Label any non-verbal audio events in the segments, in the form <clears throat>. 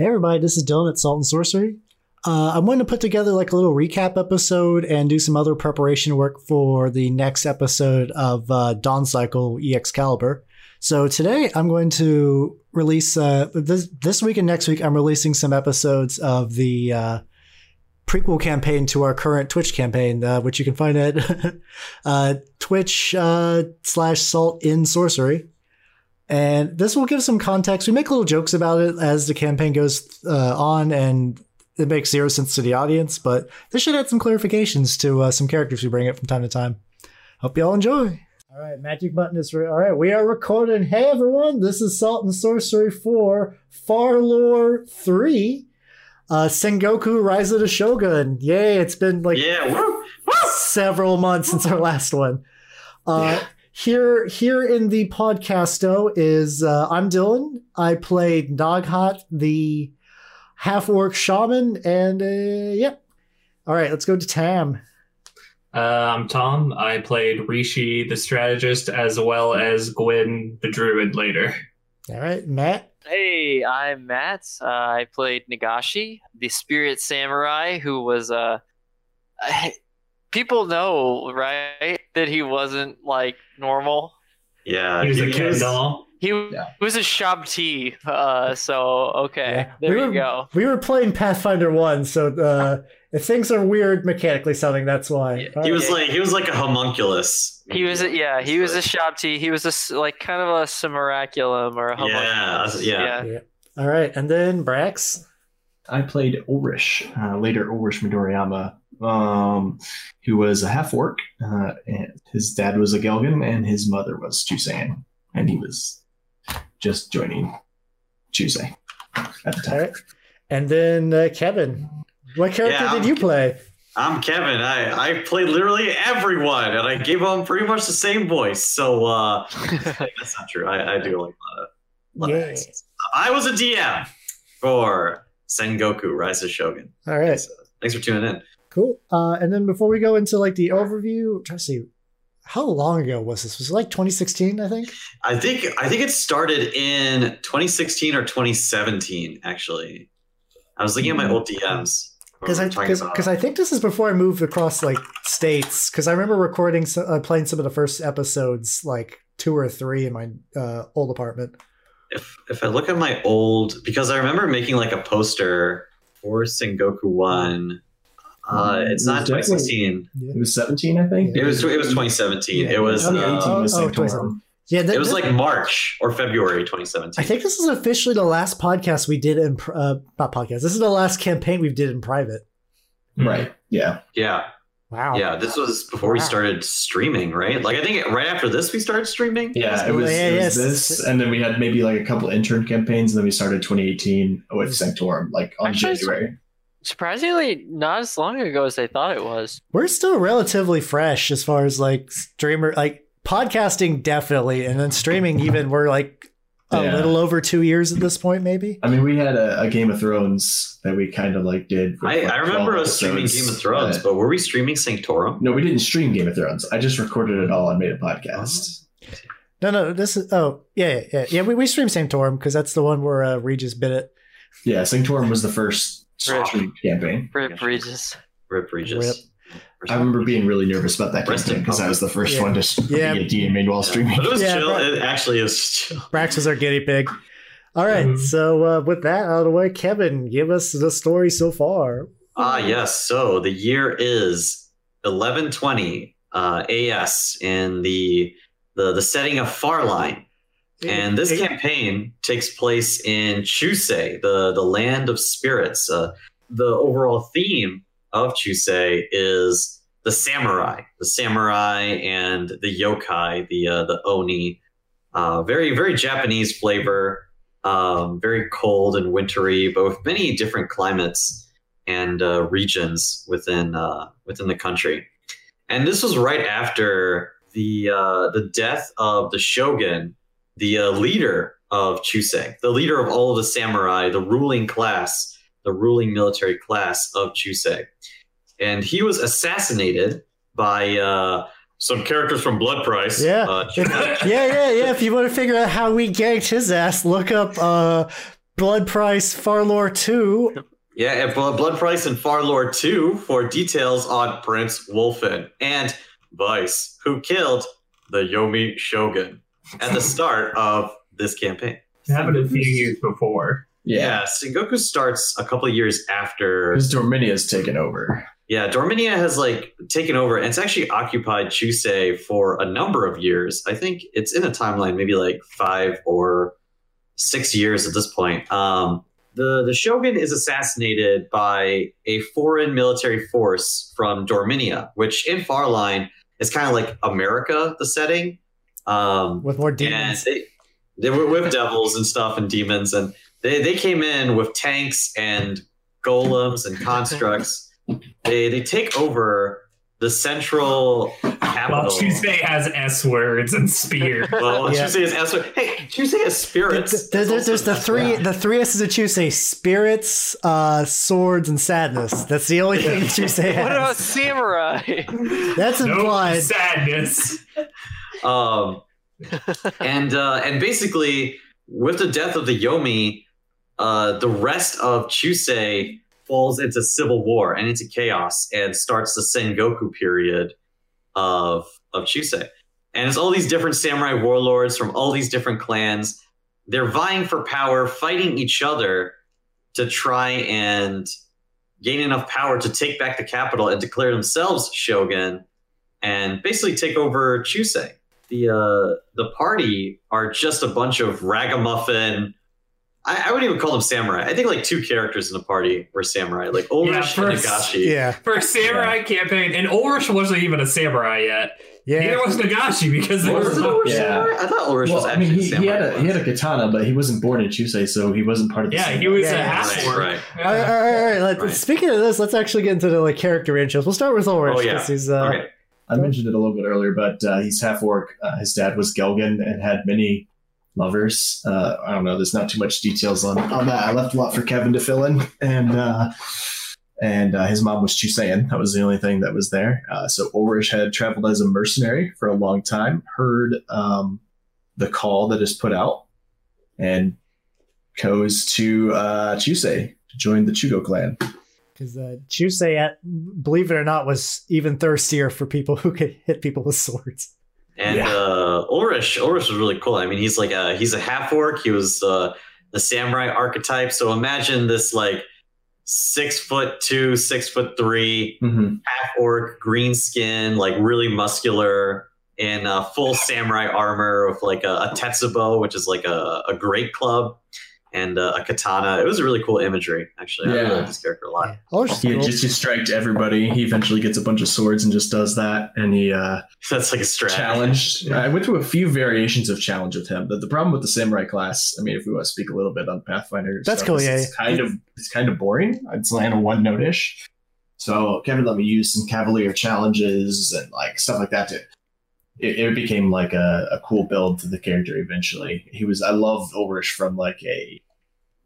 Hey everybody, this is Dylan at Salt and Sorcery. Uh, I'm going to put together like a little recap episode and do some other preparation work for the next episode of uh, Dawn Cycle Excalibur. So today I'm going to release uh, this this week and next week. I'm releasing some episodes of the uh, prequel campaign to our current Twitch campaign, uh, which you can find at <laughs> uh, Twitch uh, slash Salt and Sorcery. And this will give some context. We make little jokes about it as the campaign goes uh, on, and it makes zero sense to the audience. But this should add some clarifications to uh, some characters we bring up from time to time. Hope you all enjoy. All right, magic button is re- all right. We are recording. Hey everyone, this is Salt and Sorcery Four, Far Lore Three, uh, Sengoku Rise of the Shogun. Yay! It's been like Yeah, woo, several months since our last one. Uh, Here, here in the podcasto is uh, I'm Dylan. I played Naghat, the half orc shaman, and uh, yep. All right, let's go to Tam. Uh, I'm Tom. I played Rishi, the strategist, as well as Gwyn, the druid, later. All right, Matt. Hey, I'm Matt. Uh, I played Nagashi, the spirit samurai, who was uh, people know, right, that he wasn't like normal. yeah. He was a kid was- doll. He Yeah. was a Shabti, uh, so okay, Yeah. there we you were, go. We were playing Pathfinder One, so uh, if things are weird mechanically sounding, that's why. Yeah, He right. was like he was like a homunculus. He was, a, yeah, he was a shop Shabti. He was a s- like kind of a simulacrum or a Yeah, homunculus. yeah. All right, and then Brax. I played Ulrich, uh, later Ulrich Midoriyama, um, who was a half orc. Uh, and his dad was a Gelgan, and his mother was Chusean, and he was just joining Chusei at the All time. right, and then uh, Kevin. What character Yeah, did I'm- you play? I'm Kevin. I I played literally everyone, and I gave them pretty much the same voice. So uh, <laughs> that's not true. I, I do like a lot of, lot of Yeah. accents. I was a DM for Sengoku Rise of Shogun. All right. So, thanks for tuning in. Cool. Uh, and then before we go into like the overview, I'm trying to see how long ago was this? Was it like 2016? I think. I think I think it started in 2016 or 2017. Actually, I was looking at my old DMs Because I because I think this is before I moved across like states. Because I remember recording, so, uh, playing some of the first episodes, like two or three in my uh, old apartment. if if I look at my old because I remember making like a poster for Sengoku One. Uh, it's it not was definitely- 2016. It was 17, I think. It was it was 2017. Yeah, it was 2018 uh, was Oh, Sanctorum. 2017. Yeah, th- it was this- like March or February 2017. I think this is officially the last podcast we did in pr- uh, not podcast. This is the last campaign we did in private. Right. Yeah. yeah, Wow. yeah. This was before we started streaming, right? Like I think right after this we started streaming. Yeah, it was, Yeah, it was yes. this, and then we had maybe like a couple intern campaigns, and then we started 2018 with Sanctorum, like on Actually, January. Surprisingly, not as long ago as they thought it was. We're still relatively fresh as far as like streamer, like podcasting, definitely, and then streaming. Even we're like a Yeah. little over two years at this point, maybe. I mean, we had a, a Game of Thrones that we kind of like did. I, like, I remember 12 us streaming Game of Thrones, but- but were we streaming Sanctorum? no, we didn't stream Game of Thrones. I just recorded it all and made a podcast. No, no, this is. Oh, yeah, yeah, yeah. yeah we, we stream Sanctorum because that's the one where uh, Regis bit it. Yeah, Sanctorum was the first Rip. stream campaign. Rip Regis. Rip Regis. I remember being really nervous about that Rest campaign because I was the first Yeah. one to st- Yeah. be a DM while streaming. But it was Yeah, chill. but- It actually is chill. Brax was our guinea pig. All right, Mhm. so uh, with that out of the way, Kevin, give us the story so far. Ah, yes. So the year is 1120 uh, AS in the, the the setting of Farline. And this campaign takes place in Chusei, the, the land of spirits. Uh, the overall theme of Chusei is the samurai, the samurai and the yokai, the uh, the oni. Uh, very very Japanese flavor, um, very cold and wintry, but with many different climates and uh, regions within uh, within the country. And this was right after the uh, the death of the shogun, the uh, leader of Chusei, the leader of all of the samurai, the ruling class, the ruling military class of Chusei. And he was assassinated by uh, some characters from Blood Price. Yeah. Uh, <laughs> yeah, yeah, yeah. If you want to figure out how we ganked his ass, look up uh, Blood Price Farlore 2. Yeah, and Blood Blood Price and Farlore 2 for details on Prince Wolfen and Vice, who killed the Yomi Shogun at the start of this campaign. It happened a few years before. Yeah, Sengoku starts a couple of years after. Because Dorminia's taken over. Yeah, Dorminia has like taken over, and it's actually occupied Chusei for a number of years. I think it's in a timeline, maybe like five or six years at this point. Um, the the shogun is assassinated by a foreign military force from Dorminia, which in Farline is kind of like America, the setting. Um, With more and demons. they, they were with devils and stuff and demons, and they, they came in with tanks and golems and constructs. <laughs> they they take over the central Well, capital. Chusei has S words and spear. <laughs> Well, Yeah. Chusei is Esther. Hey, Chusei has spirits. There- there- there's the three Yeah. the three S's of Chusei: spirits, uh, swords, and sadness. That's the only thing <laughs> Chusei has. What about samurai? That's no implied. sadness. Um, and uh, and basically, with the death of the Yomi, uh, the rest of Chusei falls into civil war and into chaos, and starts the Sengoku period of of Chusei. And it's all these different samurai warlords from all these different clans. They're vying for power, fighting each other to try and gain enough power to take back the capital and declare themselves shogun and basically take over Chusei the uh, the party are just a bunch of ragamuffin. I, I wouldn't even call them samurai. I think like two characters in the party were samurai, like Ulrich and Nagashi. Yeah, For a samurai campaign, and Ulrich wasn't even a samurai yet. Yeah, Neither yeah. was Nagashi because there was Was it no. Ulrich Yeah. samurai? I thought Ulrich was Well, I mean, he, samurai. he had a he had a katana, but he wasn't born in Chusei, so he wasn't part of the. Yeah, same- he was Yeah, a half right, orc. right. All right, all right, all right. Let- Right. Speaking of this, let's actually get into the like character intros. We'll start with Ulrich. Oh, yeah. 'cause He's, uh, Okay. I mentioned it a little bit earlier, but uh, he's half orc. Uh, his dad was Gelgan and had many lovers. Uh, I don't know. There's not too much details on, on that. I left a lot for Kevin to fill in, <laughs> and uh, and uh, his mom was Chusean. That was the only thing that was there. Uh, so Ulrich had traveled as a mercenary for a long time. Heard um, the call that is put out, and goes to uh, to join the Chugo clan. Because uh, Chusei, at, believe it or not, was even thirstier for people <laughs> who could hit people with swords. And Yeah. uh, Ulrich, Ulrich was really cool. I mean, he's like a he's a half orc. He was uh, the samurai archetype. So imagine this like six foot two, six foot three, Mm-hmm. half orc, green skin, like really muscular, in uh, full samurai armor with like a, a tetsubo, which is like a, a great club, and uh, a katana. It was a really cool imagery, actually. I really Yeah. like this character a lot. Ulrich's He cool. just just striked everybody. He eventually gets a bunch of swords and just does that. And he uh, <laughs> That's like a strat. challenged. I went through a few variations of challenge with him. But the problem with the samurai class, I mean, if we want to speak a little bit on Pathfinder, That's stuff, cool, yeah, It's kind of it's kind of boring. It's like a one note ish. So Kevin let me use some Cavalier challenges and like stuff like that to. It, it became like a, a cool build to the character eventually. He was I love Ulrich from like a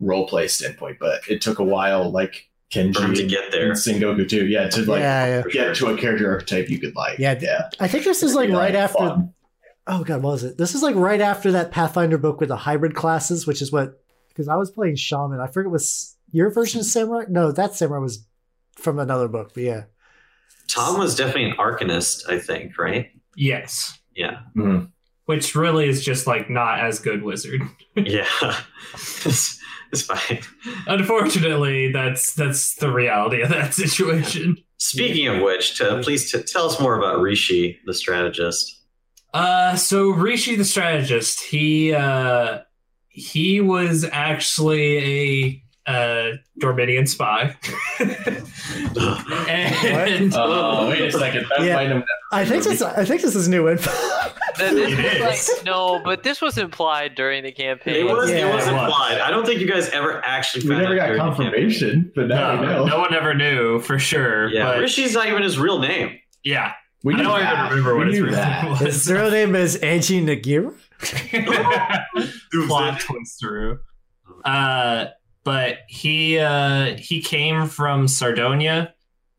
role play standpoint, but it took a while, like Kenji to get there. and Sengoku too. Yeah, to like yeah, yeah. Get to a character archetype you could like. Yeah, yeah. I think this is like You know, right after. fun. Oh god, what was it? This is like right after that Pathfinder book with the hybrid classes, which is what because I was playing shaman. I forget was your version of samurai. No, that samurai was from another book. But yeah, Tom was definitely an arcanist, I think, right? Yes. Yeah. Mhm. Which really is just like not as good wizard. <laughs> Yeah. <laughs> it's, it's fine. Unfortunately, that's that's the reality of that situation. Speaking of which, to, please t- tell us more about Rishi, the strategist. Uh, so Rishi the strategist, he uh, he was actually a uh, Dorminian spy. <laughs> and Oh, wait a second. That Yeah. might have I think this. I think this is new info. This <laughs> is. like no, but this was implied during the campaign. It was, Yeah, it was it was. implied. I don't think you guys ever actually we found never out got during confirmation, but now we no, know. no one ever knew for sure. Yeah, but Rishi's not even his real name. yeah, we know I don't that. even remember what his real that. name His real name is Angie Nagira. <laughs> Plot twist through. Uh, but he uh, he came from Sardonia,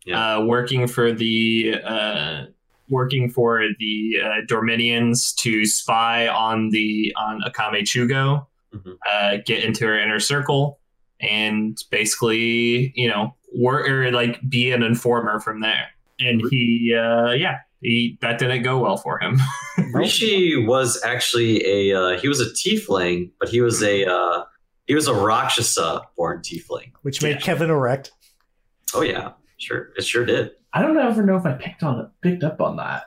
Yeah. uh, working for the uh, working for the uh, Dorminians to spy on the on Akame Chugo, Mhm. uh, get into her inner circle, and basically, you know, work or like be an informer from there. And he, uh, yeah, he that didn't go well for him. <laughs> Rishi was actually a uh, he was a tiefling, but he was a uh, he was a Rakshasa born tiefling. which made Yeah. Kevin erect. Oh yeah, sure, it sure did. I don't ever know if I picked on picked up on that.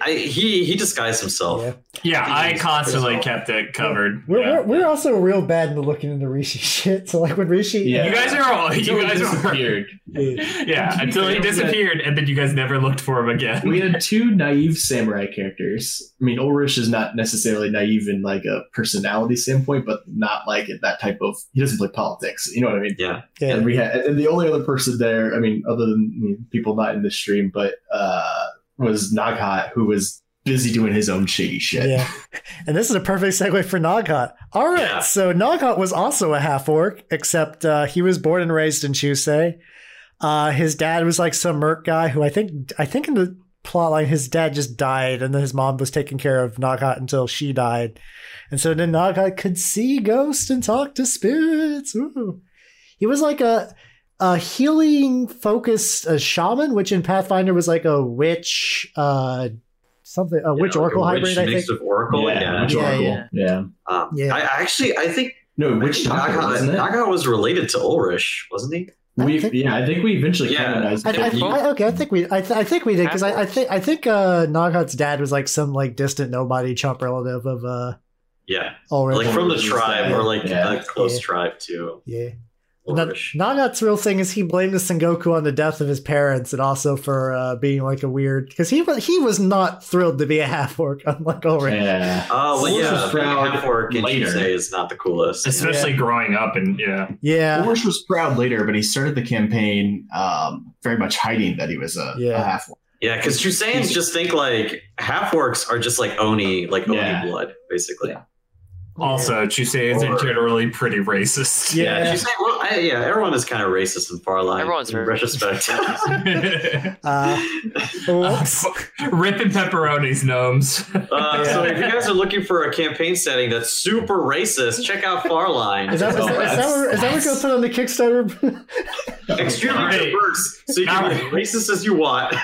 I, he he disguised himself. Yeah. yeah, I I constantly kept it covered. We're, Yeah. we're, we're also real bad into looking into Rishi <laughs> shit. So like when Rishi, Yeah. You guys are all. You Until guys are. disappeared. <laughs> Yeah. Yeah, until he fair, we disappeared, and then you guys never looked for him again. we had <laughs> two naive samurai characters. I mean, Ulrich is not necessarily naive in like a personality standpoint, but not like that type of. He doesn't play politics. You know what I mean? Yeah. yeah. And we had, and the only other person there, I mean, other than I mean, people not in the stream, but uh, was Naghat, who was busy doing his own shady shit. Yeah. And this is a perfect segue for Naghat. All right. Yeah. So Naghat was also a half orc, except uh, he was born and raised in Chusei. Uh, his dad was like some merc guy who I think I think in the plotline his dad just died and then his mom was taking care of Naghat until she died. And so then Naghat could see ghosts and talk to spirits. Ooh. He was like a a healing focused uh, shaman, which in Pathfinder was like a witch uh something a witch Yeah, like oracle a hybrid, witch I think. mix of oracle. Yeah. Witch Yeah, Oracle. yeah. yeah. Um, Yeah. I I actually I think No, I Witch Naga, wasn't? Naga was related to Ulrich, wasn't he? We, yeah, I think we eventually Yeah. canonized I, it. I, I- okay, I think we, I, th- I think we did because I, I think, I think uh, Naghat's dad was like some like distant nobody chump relative of uh, Yeah, Ulrich. like from the tribe there. or like Yeah. a close Yeah. tribe too. yeah. Na- Ulrich. Naghat's real thing is he blamed the Sengoku on the death of his parents and also for uh, being like a weird because he was he was not thrilled to be a half orc <laughs> unlike Ulrich. Yeah. Oh well, Ulrich yeah, was proud half orc later. Is not the coolest. Especially growing up, and yeah, Yeah, Ulrich was proud later, but he started the campaign um, very much hiding that he was a, Yeah. a half. Orc. Yeah, because Chuseians just think like half orcs are just like Oni, like Oni Yeah. blood, basically. Yeah. Also, Chuseians in Or- generally pretty racist. Yeah. Yeah, Chusei, well, I, yeah, everyone is kind of racist in Farline. Everyone's in very retrospect. <laughs> uh, <laughs> whoops. Ripping pepperonis, gnomes. Uh, So if you guys are looking for a campaign setting that's super racist, check out Farline. Is that, is, Oh, that, is, that that's- what, is that what we're gonna put on the Kickstarter? Extremely Right. diverse, so you can be as racist as you want.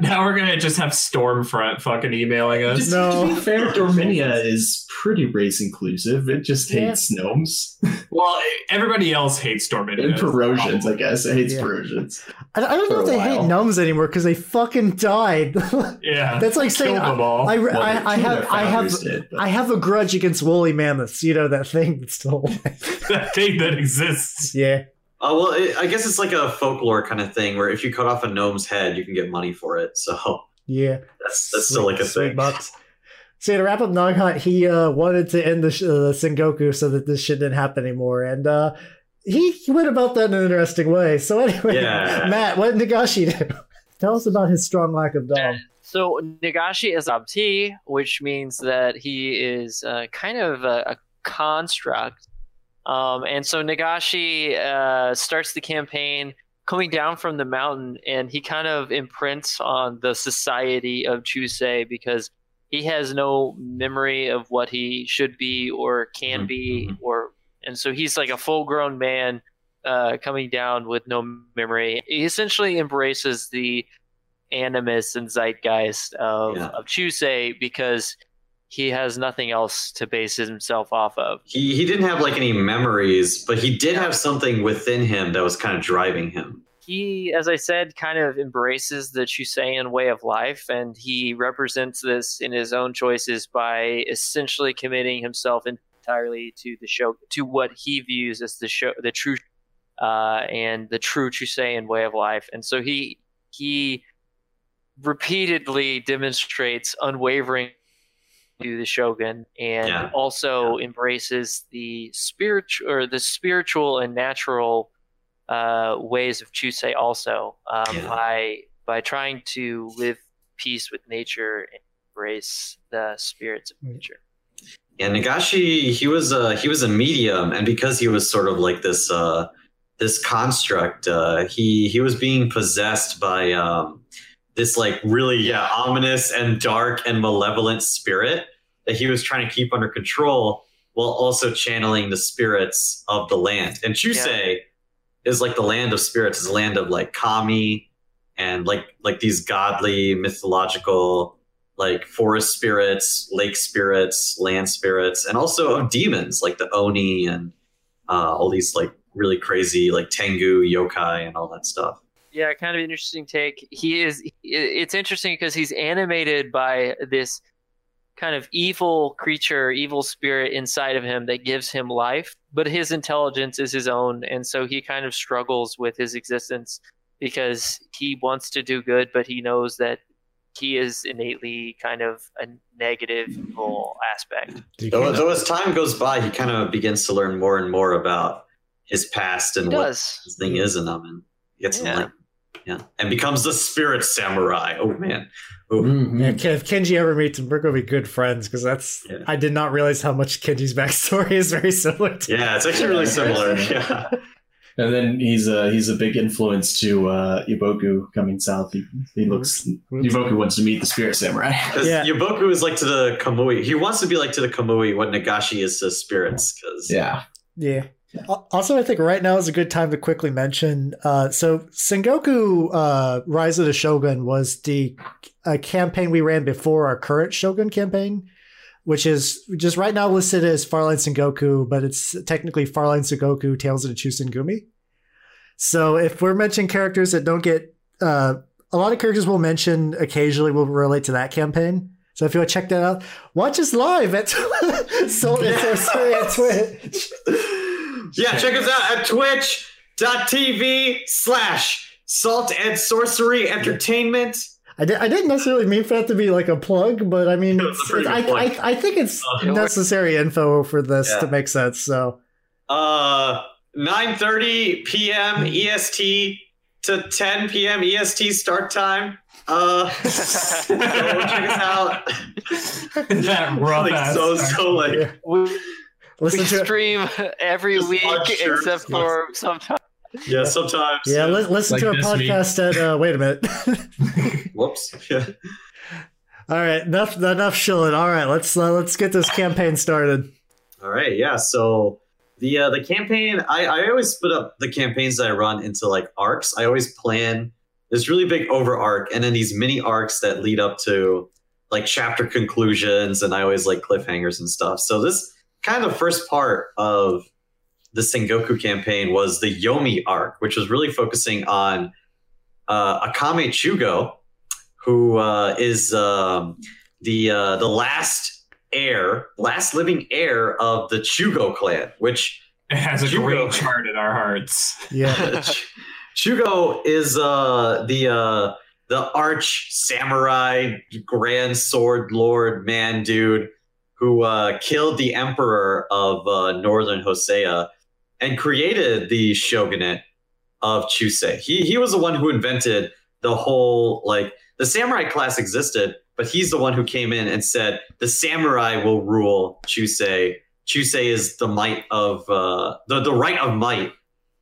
now we're gonna just have Stormfront fucking emailing us. Just No. to be fair, Dorminia is pretty race inclusive. It just Yeah. hates gnomes <laughs> Well, everybody else hates Stormfront. and Perosians, I guess. It hates Yeah. Perosians. I, I don't know if they while. hate gnomes anymore because they fucking died. <laughs> Yeah, That's like saying them all. I, I, Well, I, I have I have did, I have a grudge against woolly mammoths. You know that thing that's still <laughs> that thing that exists. yeah. Oh well, it, I guess it's like a folklore kind of thing where if you cut off a gnome's head, you can get money for it. So Yeah, that's that's still like a thing. bucks. So to wrap up Naghat, he uh, wanted to end the sh- uh, Sengoku so that this shit didn't happen anymore, and uh, he, he went about that in an interesting way. So anyway, Yeah. <laughs> Matt, what did Nagashi do? <laughs> Tell us about his strong lack of dom. So Nagashi is Abti, which means that he is uh, kind of a, a construct. Um, and so Nagashi uh, starts the campaign coming down from the mountain, and he kind of imprints on the society of Chusei because he has no memory of what he should be or can be, or and so he's like a full-grown man uh, coming down with no memory. He essentially embraces the animus and zeitgeist of, Yeah. of Chusei because he has nothing else to base himself off of. He he didn't have like any memories, but he did have something within him that was kind of driving him. He, as I said, kind of embraces the Chuseian way of life, and he represents this in his own choices by essentially committing himself entirely to the show, to what he views as the show, the true, uh, and the true Chuseian way of life. And so he he repeatedly demonstrates unwavering to the shogun and Yeah. also embraces the spiritual or the spiritual and natural uh, ways of Chusei also um, Yeah. by by trying to live peace with nature and embrace the spirits of nature. Yeah, Nagashi, he was a he was a medium, and because he was sort of like this uh, this construct, uh, he he was being possessed by um, this like really yeah ominous and dark and malevolent spirit that he was trying to keep under control. while also channeling the spirits of the land. And Chusei is like the land of spirits, is a land of like kami and like like these godly mythological like forest spirits, lake spirits, land spirits, and also of demons like the oni and uh, all these like really crazy like tengu, yokai, and all that stuff. Yeah, kind of interesting take. He is. It's interesting because he's animated by this kind of evil creature, evil spirit inside of him that gives him life, but his intelligence is his own, and so he kind of struggles with his existence because he wants to do good, but he knows that he is innately kind of a negative evil aspect. Though, though as time goes by, he kind of begins to learn more and more about his past and what does. his thing is in them, and gets Yeah. Enlightened. Yeah, and becomes the spirit samurai. Oh man, oh, Mhm. Yeah, if Kenji ever meets him, we're gonna be good friends because that's. Yeah. I did not realize how much Kenji's backstory is very similar to. yeah, it's actually really similar. similar. <laughs> Yeah, And then he's a he's a big influence to uh, Iboku coming south. He, he looks Iboku wants to meet the spirit samurai. <laughs> Yeah. Yoboku is like to the Kamui. He wants to be like to the Kamui what Nagashi is to spirits. Because Yeah. Yeah. Al- Also, I think right now is a good time to quickly mention. Uh, so, Sengoku uh, Rise of the Shogun was the uh, campaign we ran before our current Shogun campaign, which is just right now listed as Farline Sengoku, but it's technically Farline Sengoku Tales of the Chusengumi. So, if we're mentioning characters that don't get, uh, a lot of characters we'll mention occasionally will relate to that campaign. So, if you want to check that out, watch us live at <laughs> Salt and Sorcery at <laughs> Twitch. Yeah, check us out at twitch.tv slash salt and sorcery entertainment. I, di- I didn't necessarily mean for that to be like a plug, but I mean, <laughs> It's it's, I. I, I think it's Uh, necessary info for this Yeah. to make sense. So, Uh, 9.30 p.m. EST to 10 p.m. EST start time. Uh, <laughs> so check us out. <laughs> that rough Like, ass so, so like, Yeah. We, listen we to stream every Just week watch shirts. except for sometimes. yeah, sometimes. yeah, li- listen Like to a this week. podcast at. Uh, wait a minute. <laughs> Whoops. Yeah. All right, enough enough shilling. All right, let's uh, let's get this campaign started. All right, yeah. So the uh, the campaign, I, I always split up the campaigns that I run into like arcs. I always plan this really big over arc, and then these mini arcs that lead up to like chapter conclusions, and I always like cliffhangers and stuff. So this kind of the first part of the Sengoku campaign was the Yomi arc, which was really focusing on uh, Akame Chugo, who uh, is um, the uh, the last heir, last living heir of the Chugo clan, which It has a Hugo. great chart in our hearts. Yeah, <laughs> Chugo is uh, the uh, the arch samurai, grand sword lord man dude who uh, killed the emperor of uh, northern Hosea and created the shogunate of Chusei. He he was the one who invented the whole like the samurai class existed, but he's the one who came in and said the samurai will rule Chusei. Chusei is the might of uh, the the right of might,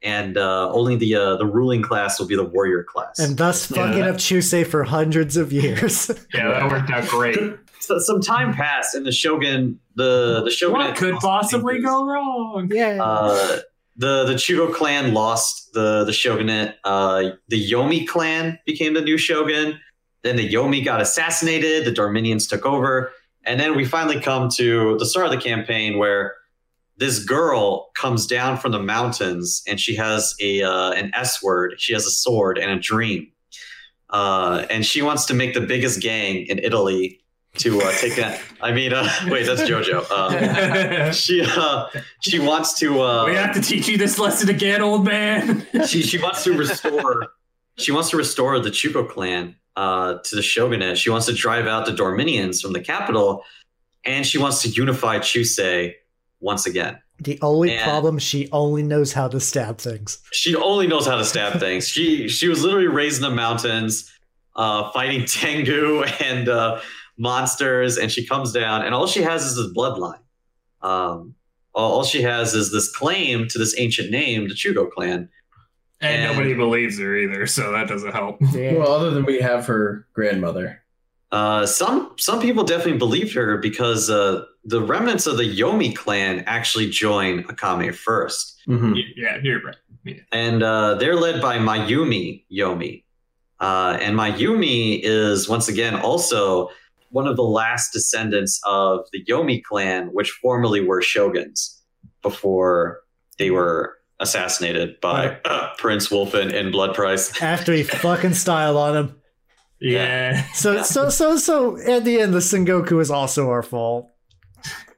and uh, only the uh, the ruling class will be the warrior class. and thus Yeah. fucking up Chusei for hundreds of years. Yeah, that worked out great. <laughs> so, some time passed, and the shogun the the shogun What could possibly go wrong? yeah, Uh, the the Chugo clan lost the the shogunate. Uh, the Yomi clan became the new shogun. Then the Yomi got assassinated. The Dorminians took over, and then we finally come to the start of the campaign where this girl comes down from the mountains and she has a uh, an S word. She has a sword and a dream, uh, and she wants to make the biggest gang in Italy to uh, take that. I mean, uh, <laughs> wait, that's JoJo. Um, <laughs> she uh, she wants to. Uh, we have to teach you this lesson again, old man. <laughs> she she wants to restore she wants to restore the Chugo clan uh, to the shogunate. She wants to drive out the Dorminians from the capital, and she wants to unify Chusei once again. the only and- problem she only knows how to stab things. She only knows how to stab things. She she was literally raised in the mountains, uh, fighting Tengu and uh, monsters, and she comes down, and all she has is this bloodline. Um, all, all she has is this claim to this ancient name, the Chugo clan. and And- nobody believes her either, so that doesn't help. Yeah. Well, other than we have her grandmother. Uh, some some people definitely believed her because uh, the remnants of the Yomi clan actually join Akame first, Mhm. Yeah, you're right. and uh, they're led by Mayumi Yomi. Uh, and Mayumi is once again also one of the last descendants of the Yomi clan, which formerly were shoguns before they were assassinated by uh, Prince Wolfen in Blood Price. <laughs> After he fucking style on him. Yeah. So so so so at the end the Sengoku is also our fault.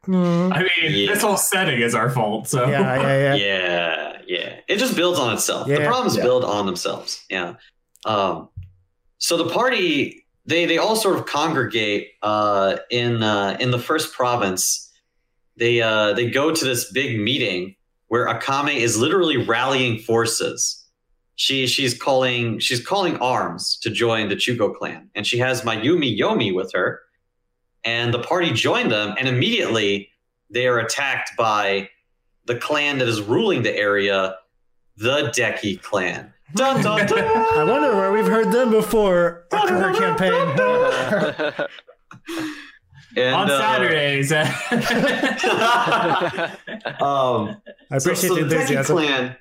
Hmm. I mean, Yeah. this whole setting is our fault. So Yeah, yeah, yeah. <laughs> yeah yeah it just builds on itself the problems Yeah. build on themselves yeah um so the party they they all sort of congregate uh in uh in the first province. They uh they go to this big meeting where akame is literally rallying forces. She she's calling she's calling arms to join the chugo clan and she has mayumi yomi with her. And the party join them and immediately they are attacked by the clan that is ruling the area, the Deki clan. Dun, dun, dun. I wonder where we've heard them before in our campaign. And, on uh, Saturdays. <laughs> um, I appreciate so the the enthusiasm. clan,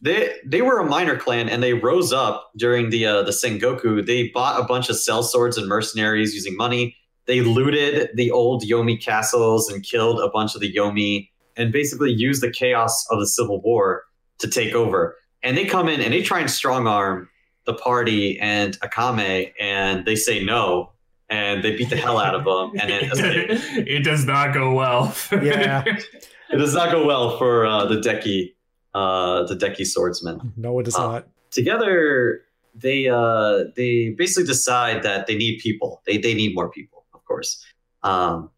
they they were a minor clan, and they rose up during the uh, the Sengoku. They bought a bunch of sell swords and mercenaries using money. They looted the old Yomi castles and killed a bunch of the Yomi, and basically used the chaos of the civil war to take over. And they come in and they try and strong arm the party and Akame, and they say no, and they beat the hell out of them, and then escape. <laughs> it does not go well. Yeah. <laughs> it does not go well for uh, the Deki, uh, the Deki swordsman. No, it is Uh, not. Together, they uh, they basically decide that they need people. They they need more people, of course. Um,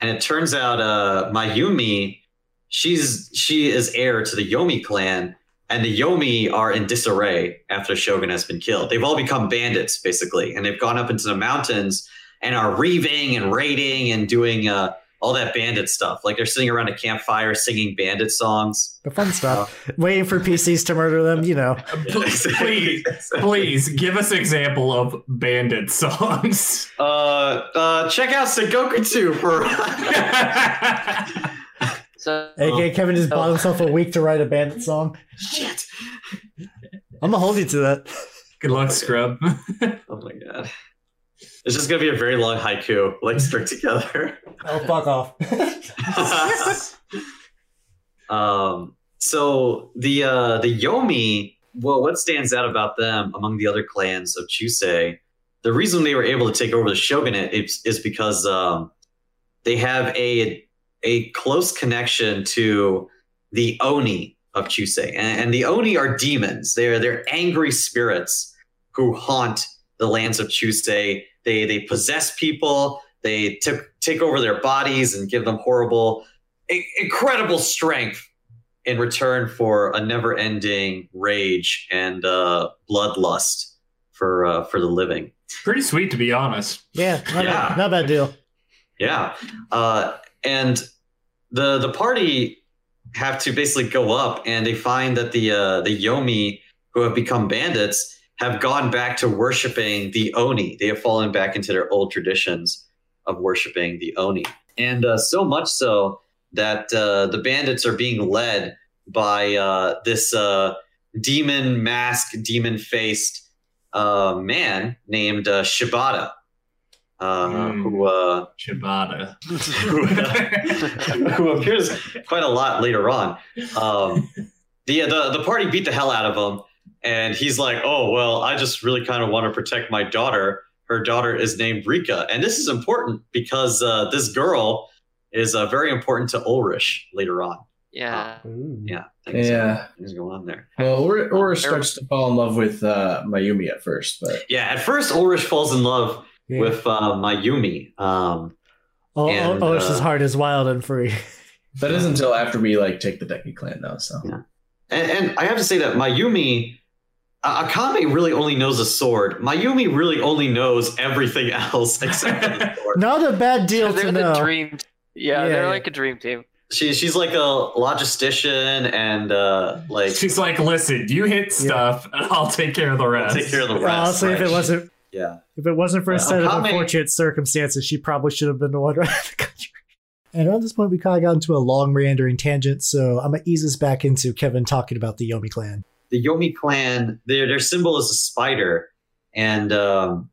and it turns out uh, Mayumi, she's she is heir to the Yomi clan, and the Yomi are in disarray after Shogun has been killed. They've all become bandits basically, and they've gone up into the mountains and are reaving and raiding and doing uh, all that bandit stuff. Like they're sitting around a campfire singing bandit songs. The fun stuff. Waiting for PCs to murder them, you know. please, please give us example of bandit songs. Uh, uh, check out Sengoku 2 for. <laughs> <laughs> so, AK Kevin just bought himself a week to write a bandit song. Shit. I'm gonna hold you to that. Good luck, Scrub. <laughs> Oh my god. It's just gonna be a very long haiku, like stuck together. <laughs> Oh fuck off. <laughs> um, so the uh, the Yomi, well, what stands out about them among the other clans of Chusei? The reason they were able to take over the shogunate is, is because um, they have a a close connection to the Oni of Chusei, and, and the Oni are demons. They're they're angry spirits who haunt the lands of Chusei. They they possess people. They t- take over their bodies and give them horrible, i- incredible strength in return for a never-ending rage and uh, bloodlust for uh, for the living. Pretty sweet, to be honest. Yeah, not, Yeah. Bad, not bad deal. Yeah, uh, and the the party have to basically go up, and they find that the uh, the Yomi who have become bandits have gone back to worshiping the Oni. They have fallen back into their old traditions of worshiping the Oni, and uh, so much so that uh, the bandits are being led by uh, this uh, demon mask, demon faced uh, man named uh, Shibata. Uh, Hmm. Who uh, Shibata. who, <laughs> who appears quite a lot later on. Um, the, the the party beat the hell out of him, and he's like, "Oh well, I just really kind of want to protect my daughter. Her daughter is named Rika, and this is important because uh, this girl is uh, very important to Ulrich later on. yeah. Ooh. Yeah, things, Yeah. things going on there. Well, or or Oh, starts to fall in love with uh, Mayumi at first, but Yeah, at first Ulrich falls in love Yeah. with uh, Mayumi. Um, oh, and, oh, Ulrich's uh, heart is wild and free. <laughs> that is until after we like take the Deki clan though. So Yeah. And, and I have to say that Mayumi, uh, Akame really only knows a sword. Mayumi really only knows everything <laughs> else except the <laughs> sword. Not a bad deal they're to the know. dream. Yeah, Yeah, they're yeah. like a dream team. She, she's like a logistician and uh, like She's like, listen, you hit stuff, and I'll take care of the rest. take care of the rest. I'll say if it wasn't Yeah. If it wasn't for a set of unfortunate circumstances, she probably should have been the one <laughs> running the country. And at this point, we kind of got into a long meandering tangent, so I'm gonna ease us back into Kevin talking about the Yomi clan. the Yomi clan, their their symbol is a spider, and um,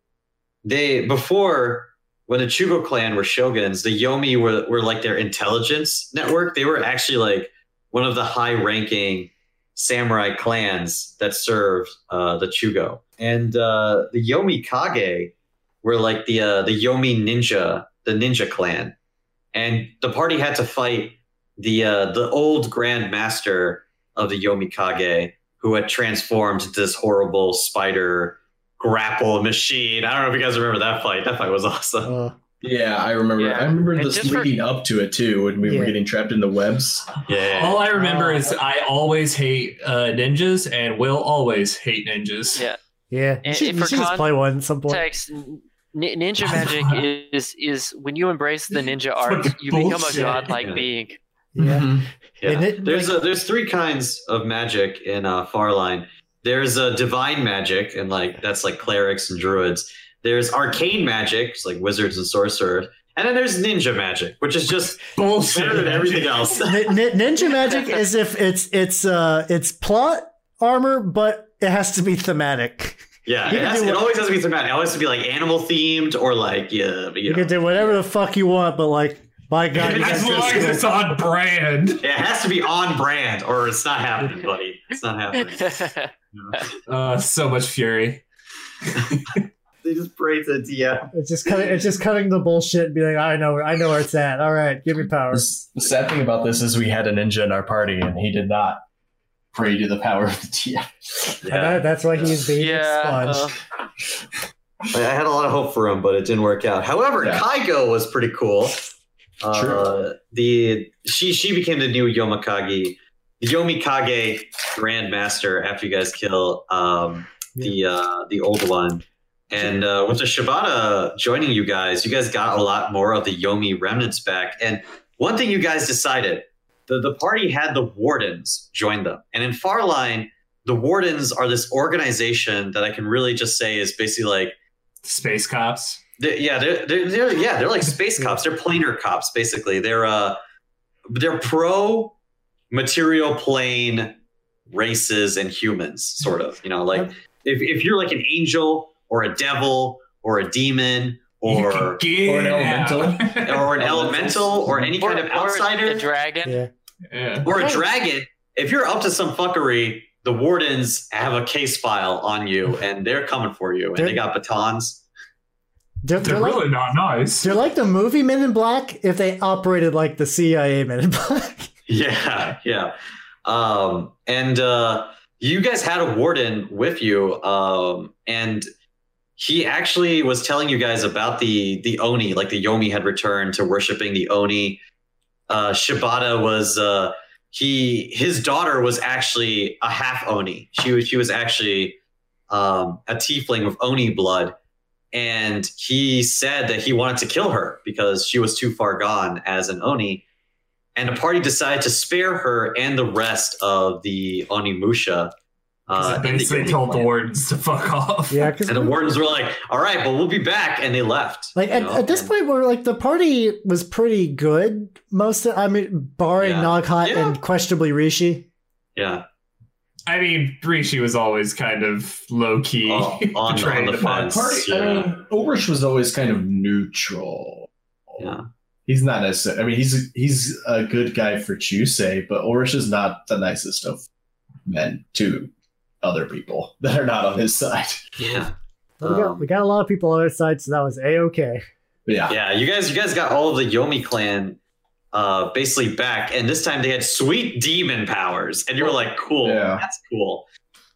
they before when the Chugo clan were shoguns, the Yomi were were like their intelligence network. They were actually like one of the high ranking samurai clans that served uh, the Chugo, and uh, the Yomi Kage were like the uh, the Yomi ninja, the ninja clan, and the party had to fight the uh, the old Grand Master of the Yomi Kage who had transformed this horrible spider grapple machine. I don't know if you guys remember that fight. That fight was awesome. Yeah, I remember. Yeah. I remember And this just for- leading up to it too, when we Yeah. were getting trapped in the webs. Yeah. All I remember is I always hate uh, ninjas and will always hate ninjas. Yeah. yeah, you And- should, and you should just play one at some point. Text, ninja magic <laughs> is is when you embrace the ninja art, Fucking you become a godlike Yeah. being. Yeah, Mhm. Yeah. It- there's like- a, there's three kinds of magic in uh, Farline. There's a divine magic, and like that's like clerics and druids. There's arcane magic, it's like wizards and sorcerers, and then there's ninja magic, which is just Bullshit. better than everything else. Ni- ni- <laughs> ninja magic is if it's it's uh it's plot armor, but it has to be thematic. Yeah, it, has, do it always has to be thematic. It always has to be like animal themed or like yeah, you You know. can do whatever the fuck you want, but like, my <laughs> God, As long as it's on brand. It has to be on brand, or it's not happening, buddy. It's not happening. <laughs> Uh, so much fury. <laughs> they just pray to the DM. It's just cutting. It's just cutting the bullshit and being like, I know, I know where it's at. All right, give me power. The sad thing about this is we had a ninja in our party, and he did not pray to the power of the TF. And that- that's why he's being yeah. expunged. uh, I I had a lot of hope for him, but it didn't work out. However, Yeah. Kaigo was pretty cool. Uh, True. the she she became the new Yomikage, Yomikage Grandmaster after you guys kill um, the uh, the old one. And uh, with the Shibata joining you guys, you guys got a lot more of the Yomi remnants back. And one thing you guys decided, the, the party had the Wardens join them. And in Farline, the Wardens are this organization that I can really just say is basically like Space cops. they're, yeah, they're, they're, they're yeah, they're like space <laughs> cops. They're planar cops, basically. They're uh, they're pro material plane races and humans, sort of. You know, like if, if you're like an angel or a devil or a demon or Or an elemental. <laughs> or an elemental or any or, kind of or outsider a dragon. Yeah, yeah. or a dragon, if you're up to some fuckery, the wardens have a case file on you and they're coming for you and they got batons. they're, They're they're like, really not nice. they're like the movie Men in Black if they operated like the CIA Men in Black. <laughs> Yeah, yeah. Um, and uh, you guys had a warden with you, um, and he actually was telling you guys about the the Oni, like the Yomi had returned to worshiping the Oni. Uh, Shibata was uh, he his daughter was actually a half Oni. She was she was actually um, a tiefling with Oni blood, and he said that he wanted to kill her because she was too far gone as an Oni and the party decided to spare her and the rest of the Onimusha. Uh, in the basically Yomi told the clan. wardens to fuck off. Yeah, because And the wardens were like, "All right, but we'll be back," and they left. like at, at this And- point, we're like the party was pretty good. Most of, I mean, barring Yeah. Naghat Yeah. and questionably Rishi. yeah, I mean, Rishi was always kind of low key. Oh, on- <laughs> on the pod. fence. Party, Yeah. I mean, Ulrich was always kind of neutral. yeah, He's not necessarily. I mean, he's he's a good guy for Chusei, but Ulrich is not the nicest of men to other people that are not on his side. yeah, We got, Um, we got a lot of people on our side, so that was a okay. Yeah, yeah. You guys, you guys got all of the Yomi clan uh, basically back, and this time they had sweet demon powers, and you were like, "Cool, Yeah. that's cool."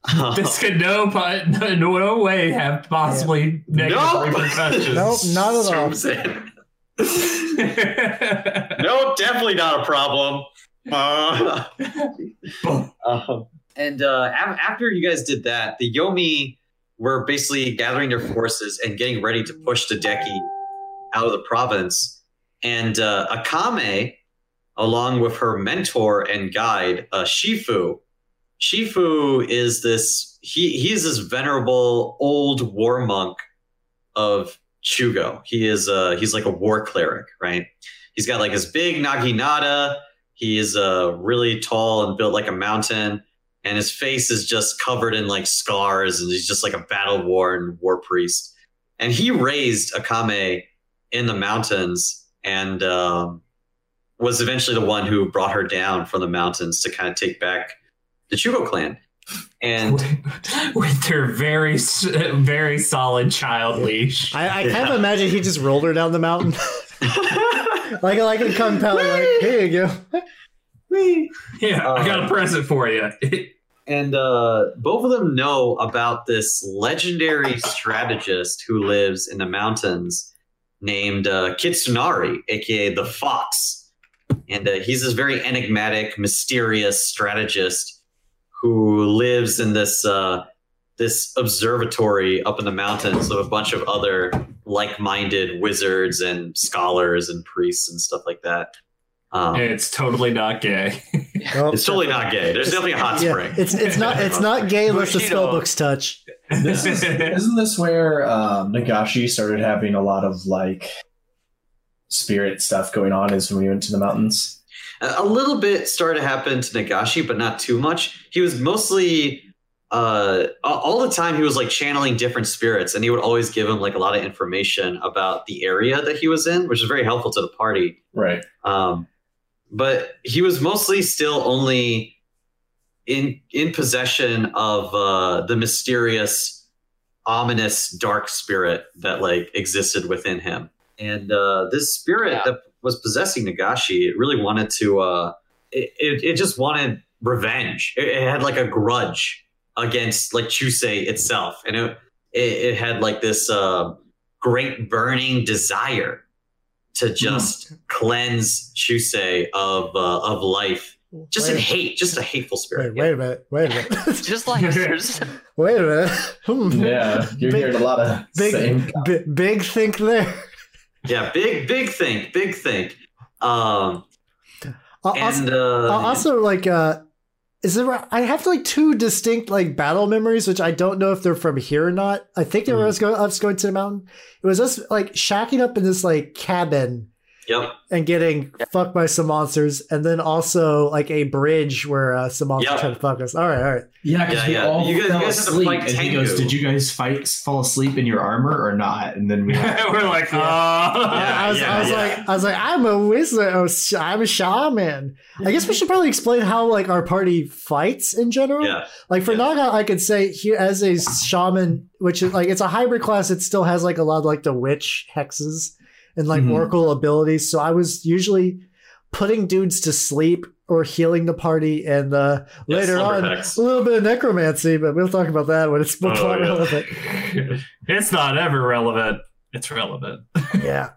<laughs> This could no, po- no, no way have possibly negative Nope. repercussions. Nope, not at <laughs> all. Zooms in. <laughs> no, definitely not a problem. Uh, um, and uh, af- after you guys did that, the Yomi were basically gathering their forces and getting ready to push the Deki out of the province. And uh, Akame, along with her mentor and guide, uh, Shifu, Shifu is this he he's this venerable old war monk of Chugo. He is uh he's like a war cleric, right? He's got like his big naginata. He is uh really tall and built like a mountain, and his face is just covered in like scars, and he's just like a battle worn war priest. And he raised Akame in the mountains and um, was eventually the one who brought her down from the mountains to kind of take back the Chugo clan. And <laughs> with their very very solid child leash. I, I kind Yeah. of imagine he just rolled her down the mountain, <laughs> like like a kung pao. Like here you go. <laughs> Yeah, I got a Uh, present for you. And uh, both of them know about this legendary strategist who lives in the mountains named uh, Kitsunari, aka the Fox. And uh, he's this very enigmatic, mysterious strategist who lives in this uh, this observatory up in the mountains of a bunch of other like-minded wizards and scholars and priests and stuff like that. Um, it's totally not gay. <laughs> Well, it's totally not gay. There's definitely a hot yeah, spring. it's it's not it's not gay unless the Bushido. spellbooks touch. This is, isn't this where um, Nagashi started having a lot of like spirit stuff going on as when we went to the mountains? A a little bit started to happen to Nagashi, but not too much. He was mostly uh all the time he was like channeling different spirits and he would always give him like a lot of information about the area that he was in, which is very helpful to the party. Right. Um but he was mostly still only in in possession of uh the mysterious ominous dark spirit that like existed within him. And uh this spirit Yeah. that was possessing Nagashi, it really wanted to uh it, it, it just wanted revenge. It, it had like a grudge against like Chusei itself. And it it, it had like this uh great burning desire to just cleanse Chusei of uh, of life. Just in hate, just a hateful wait, spirit. wait a minute. Wait a minute. <laughs> Just like <laughs> there's wait a minute. Hmm. Yeah, you're Big- hearing a lot of same. Big, bi- big think there. Yeah, big, big think, big think. Um, Uh, and also, uh, uh, also, like, uh, is there? I have like two distinct like battle memories, which I don't know if they're from here or not. I think they were Mhm. us going us going to the mountain. It was us like shacking up in this like cabin yep, and getting fucked by some monsters, and then also like a bridge where uh, some monsters Yep. try to fuck us. All right, all right. Yeah, because Yeah, we yeah. all You guys- you fell guys asleep, fight and he goes, "Did you guys fight, fall asleep in your armor or not?" And then we <laughs> We're like, Yeah. oh. I was, yeah, I was yeah. like, I was like, I'm a wizard. oh, I'm a shaman. I guess we should probably explain how like our party fights in general. yeah, Like for Yeah. Naga, I could say he as a shaman, which is like it's a hybrid class. It still has like a lot of like the witch hexes and like Mhm. oracle abilities. So I was usually putting dudes to sleep or healing the party, and uh, Yeah, later on hex. a little bit of necromancy. But we'll talk about that when it's more Oh, yeah. relevant. <laughs> it's not ever relevant. It's relevant. <laughs> Yeah.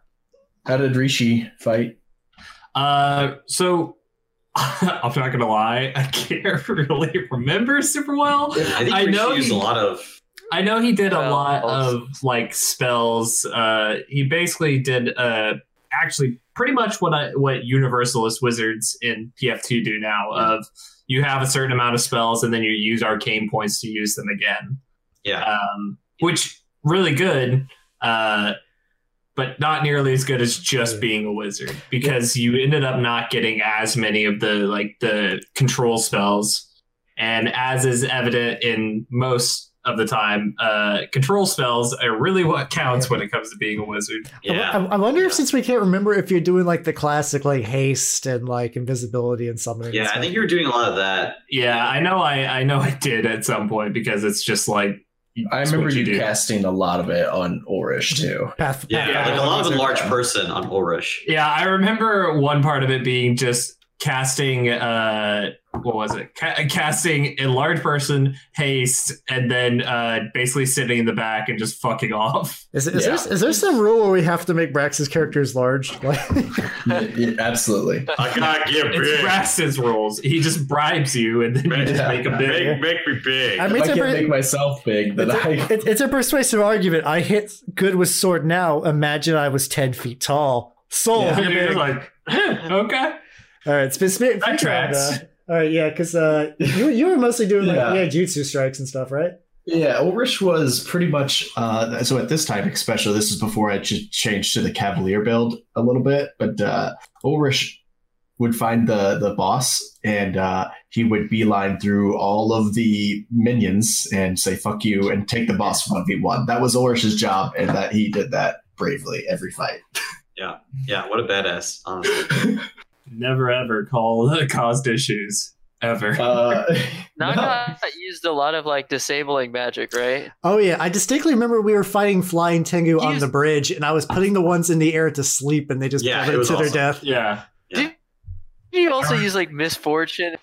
How did Rishi fight? Uh, so <laughs> I'm not gonna lie, I can't really remember super well. I think I know should use he- a lot of. I know he did a lot also- of like spells. Uh, he basically did uh, actually pretty much what I, what Universalist wizards in PF2 do now. Of you have a certain amount of spells and then you use arcane points to use them again. Yeah, um, which really good, uh, but not nearly as good as just being a wizard because you ended up not getting as many of the like the control spells, and as is evident in most of the time, uh, control spells are really what counts when it comes to being a wizard. yeah. I, I wonder if since we can't remember if you're doing like the classic like haste and like invisibility and summoning. and Yeah, I think you were doing a lot of that. Yeah, I know. I I know I did at some point because it's just like I remember what you, casting a lot of it on Orish too. Path, Yeah, Yeah, like a lot of yeah. large person on Orish. Yeah, I remember one part of it being just casting uh what was it Ca- casting a large person haste and then uh basically sitting in the back and just fucking off Is, is, Yeah. there, is there some rule where we have to make Brax's characters large? <laughs> Like, Yeah, yeah, absolutely. I gotta get it's Braxton's rules he just bribes you and then you just Yeah. make him big Make, make me big. I If mean, I can't per- make myself big, then it's, I. <laughs> a, it- it's a persuasive argument. I hit good with sword now. Imagine I was 10 feet tall. Sold. Yeah. you're like <laughs> okay All right, it's been spit. That tracks. all right, yeah, because uh, you you were mostly doing like Yeah. yeah jutsu strikes and stuff, right? Yeah, Ulrich was pretty much uh, so at this time, especially this is before I ch- changed to the Cavalier build a little bit, but uh, Ulrich would find the the boss and uh, he would beeline through all of the minions and say "fuck you" and take the boss one v one. That was Ulrich's job, and that he did that bravely every fight. Yeah, yeah, what a badass. Honestly. <laughs> Never ever call <laughs> caused issues ever. Uh, <laughs> Naga used a lot of like disabling magic, right? Oh yeah, I distinctly remember we were fighting flying Tengu on He's- the bridge, and I was putting the ones in the air to sleep, and they just Yeah, plummeted was to their death. yeah. Do you also use like misfortune.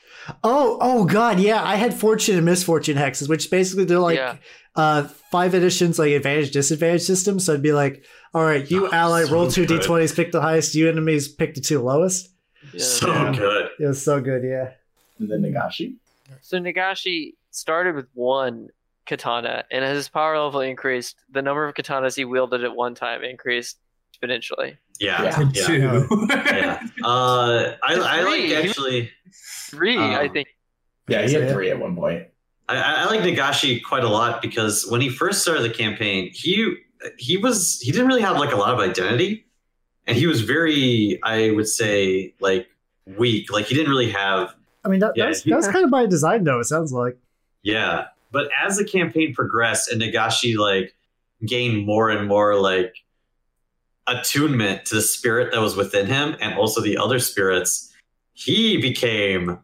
Oh, oh god, yeah, I had fortune and misfortune hexes, which basically they're like Yeah. uh five editions like advantage disadvantage system. So I'd be like, all right, you Oh, ally so roll two good. d20s, pick the highest. You enemies pick the two lowest. Yeah. So Yeah. good. It was so good, yeah. and then Nagashi. So Nagashi started with one katana, and as his power level increased, the number of katanas he wielded at one time increased exponentially. Yeah. Yeah. Yeah. Two. yeah. <laughs> Uh, I, I like actually. Three, I Um, think. Yeah, he So, had yeah. three at one point. I, I like Nagashi quite a lot because when he first started the campaign, he he was he didn't really have like a lot of identity, and he was very I would say like weak. Like he didn't really have I mean, that, Yeah, that, was, he- that was <laughs> kind of by design, though. It sounds like. yeah. But as the campaign progressed and Nagashi like gained more and more like attunement to the spirit that was within him and also the other spirits, he became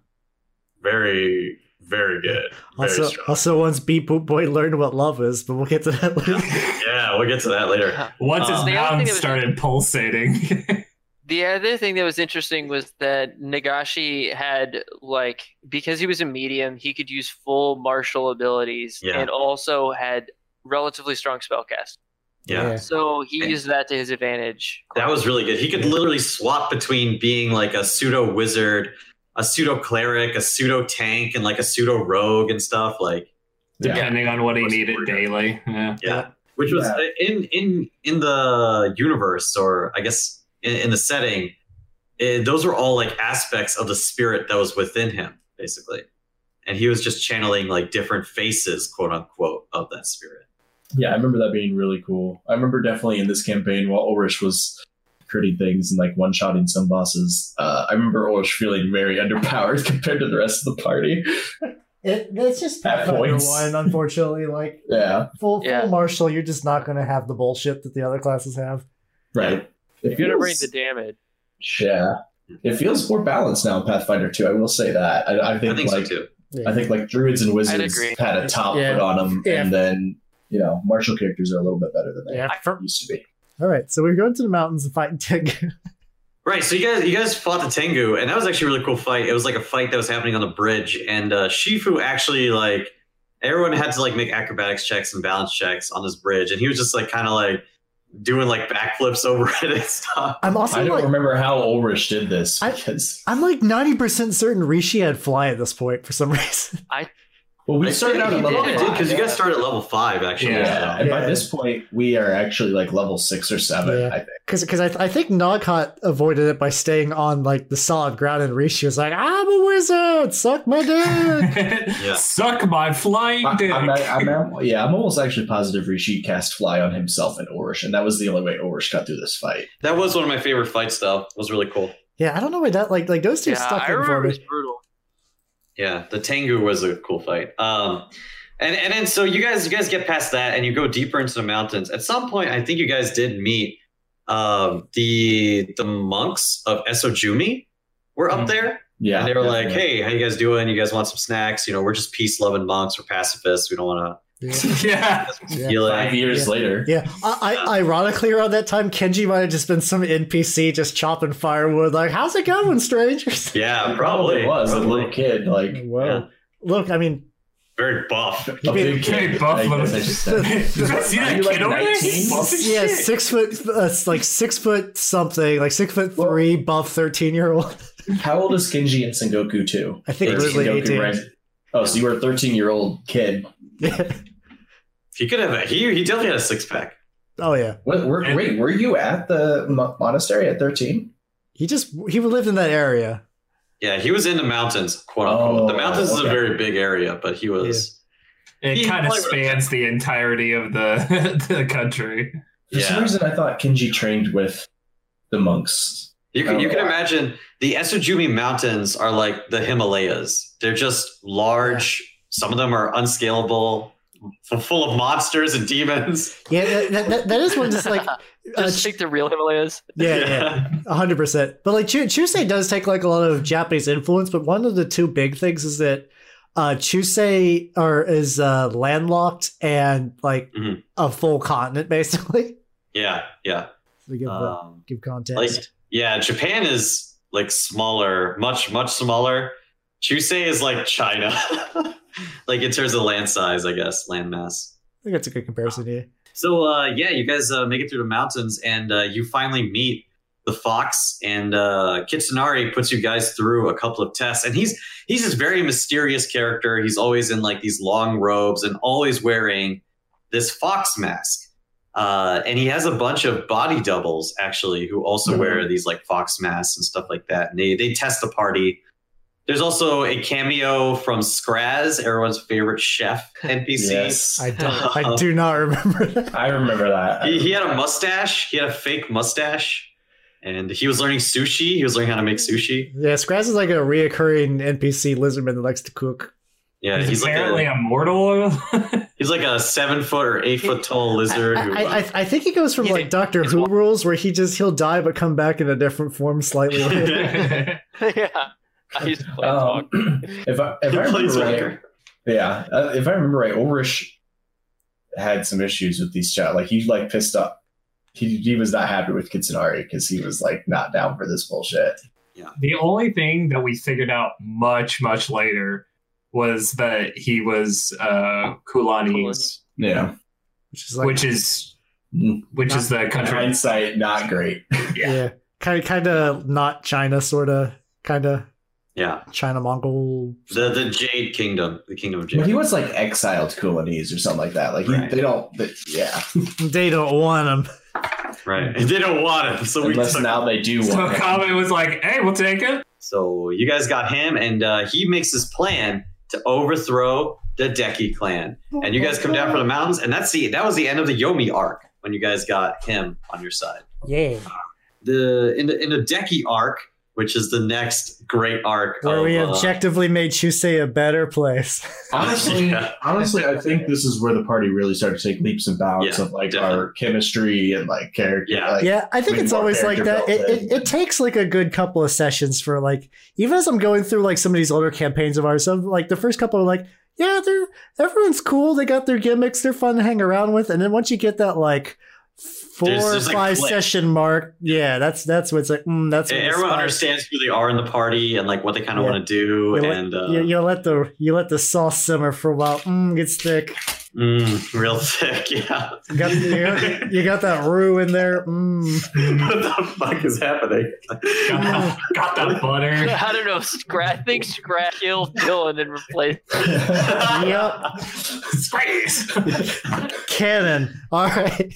very very good. Very Also, strong. also once Beep Boop Boy learned what love is, but we'll get to that later. <laughs> yeah, we'll get to that later. Once his Um, mouth thing was- started pulsating. <laughs> The other thing that was interesting was that Nagashi had like because he was a medium, he could use full martial abilities Yeah. and also had relatively strong spellcast. yeah. Yeah. So he used that to his advantage. That was really good. He could literally swap between being like a pseudo wizard, a pseudo cleric, a pseudo tank, and like a pseudo rogue and stuff. Like, Yeah. Depending on what he needed daily. Yeah. yeah, which was Yeah. in in in the universe, or I guess in, in the setting. eh, those were all like aspects of the spirit that was within him, basically, and he was just channeling like different faces, quote unquote, of that spirit. Yeah, I remember that being really cool. I remember definitely in this campaign while Ulrich was critting things and like one shotting some bosses, uh, I remember Ulrich feeling very underpowered <laughs> compared to the rest of the party. It, it's just At Pathfinder points. one, unfortunately. Like Yeah, full full Yeah. martial, you're just not going to have the bullshit that the other classes have. right. It You're gonna bring the damage. yeah. It feels more balanced now in Pathfinder 2. I will say that. I, I think, I think like so too. I think like druids and wizards had a top Yeah. put on them, Yeah. and then you know martial characters are a little bit better than they Yeah. Used to be. All right, so we're going to the mountains and fighting Tengu. <laughs> Right, so you guys you guys fought the Tengu, and that was actually a really cool fight. It was like a fight that was happening on the bridge, and uh, Shifu actually like everyone had to like make acrobatics checks and balance checks on this bridge, and he was just like kind of like doing like backflips <laughs> over it and stuff. I'm also I don't like, remember how Ulrich did this because I'm like 90% certain Rishi had fly at this point for some reason. Well, we I started think out he at level did five. because you guys started at level five actually. Yeah. Yeah, and by this point, we are actually like level six or seven. Yeah. I think. Because because I, I think Noghat avoided it by staying on like the solid ground, and Rishi was like, "I'm a wizard, suck my dick." <laughs> Suck my flying I, dick. I'm, I'm, I'm- yeah, I'm almost actually positive Rishi cast fly on himself and Orish, and that was the only way Orish got through this fight. That was one of my favorite fights, though. It was really cool. yeah, I don't know why that like like those two Yeah, stuck I in for remember it me. was brutal. Yeah, the Tengu was a cool fight. Um, and and then so you guys you guys get past that and you go deeper into the mountains. At some point, I think you guys did meet um, the the monks of Esojumi were up Mhm. there, Yeah, and they were like, definitely. "Hey, how you guys doing? You guys want some snacks? You know, we're just peace loving monks. We're pacifists. We don't want <laughs> Yeah. yeah. Yeah. five years Yeah. later. Yeah, I, I, ironically, around that time, Kenji might have just been some NPC just chopping firewood. Like, how's it going, strangers? <laughs> Yeah, probably It was probably. a little kid, like Whoa. Yeah. Look, I mean, very buff. a mean- big kid. Buff I little- guess I should say. <laughs> See Are that like, kid over there? 19? He's buff as yeah, six foot, uh, like six foot something, like six foot three, buff thirteen year old. How old is Kenji and Sengoku too? I think Or literally Sengoku, eighteen. right? Oh, so you were a 13 year old kid. He could have. A, he he definitely had a six pack. oh yeah, What, were, And- wait, were you at the monastery at 13? he just he lived in that area. Yeah, he was in the mountains, quote unquote. Oh, the mountains is a very big area, but he was. It He kind of spans the entirety of the <laughs> the country. For some reason, I thought Kenji trained with the monks. You can you Oh, can wow. imagine the Esujumi Mountains are like the Himalayas. They're just large. Some of them are unscalable, f- full of monsters and demons. Yeah, that, that- that, that is one just like <laughs> uh, Just take the real Himalayas. yeah, yeah, a hundred percent. But like Chu- Chusei does take like a lot of Japanese influence, but one of the two big things is that uh Chusei or is uh landlocked and like Mhm. a full continent <laughs> basically. yeah, yeah. To give, the, Um, give context. like yeah, Japan is like smaller, much much smaller. Chusei is like China, <laughs> like in terms of land size, I guess, land mass. I think that's a good comparison here. So uh, yeah, you guys uh, make it through the mountains, and uh, you finally meet the fox. And uh, Kitsunari puts you guys through a couple of tests, and he's he's this very mysterious character. He's always in like these long robes and always wearing this fox mask. Uh, and he has a bunch of body doubles actually who also Mhm. wear these like fox masks and stuff like that. And they they test the party. There's also a cameo from Scraz, everyone's favorite chef NPC. <laughs> Yes, I don't. I <laughs> do not remember that. I remember that. He, he had a mustache. He had a fake mustache, and he was learning sushi. He was learning how to make sushi. Yeah, Scraz is like a reoccurring NPC lizardman that likes to cook. Yeah, He's, he's like apparently a, immortal. <laughs> he's like a seven foot or eight foot tall lizard. I, who, I, I, I think he goes from like a- Doctor Who one- rules, where he just he'll die but come back in a different form slightly yeah. I used to play Um, <clears throat> if I if I plays remember right, Walker. yeah, uh, if I remember right, Ulrich had some issues with these chat. Like he like pissed up. He he was not happy with Kitsunari because he was like not down for this bullshit. Yeah. the only thing that we figured out much much later was that he was uh Kulani's, Yeah, which is like which is Mm. which is the country. hindsight, not great. <laughs> yeah, kind of kind of not China, sort of kind of Yeah, China Mongol. the the Jade Kingdom, the Kingdom of Well, Jade. he was like exiled to Kulanese or something like that. Like he, Right. they don't. They, yeah, <laughs> They don't want him. right. They don't want him, so we unless took now they do So want. him. Kame was like, "Hey, we'll take it." So you guys got him, and uh, he makes his plan to overthrow the Deki clan. And you guys come down from the mountains, and that's the that was the end of the Yomi arc when you guys got him on your side. Yeah, The in the in the Deki arc, which is the next great arc, where of, we uh, objectively made Chusei a better place. <laughs> Honestly, Yeah. honestly, I think this is where the party really started to take leaps and bounds Yeah, of like definitely. our chemistry and like character. Yeah. like, yeah, I think it's always like that. It, it, it takes like a good couple of sessions for like even as I'm going through like some of these older campaigns of ours. Some like the first couple are like, yeah, they're everyone's cool. They got their gimmicks. They're fun to hang around with. And then once you get that like four There's- or there's, like, five click. session mark, yeah, that's that's what's like. Mm, that's the everyone understands who they are in the party and like what they kind of Yeah. want to do, You let, and uh, you, you let the you let the sauce simmer for a while. Mm, gets thick. Mm, real thick. <laughs> Yeah, You got, you got, you got that roux in there. Mm. <laughs> what the fuck is happening? Got that, got that butter. <laughs> I don't know. Scratch, I think Scratch killed Dylan and replaced. Yep, Space. cannon. All right.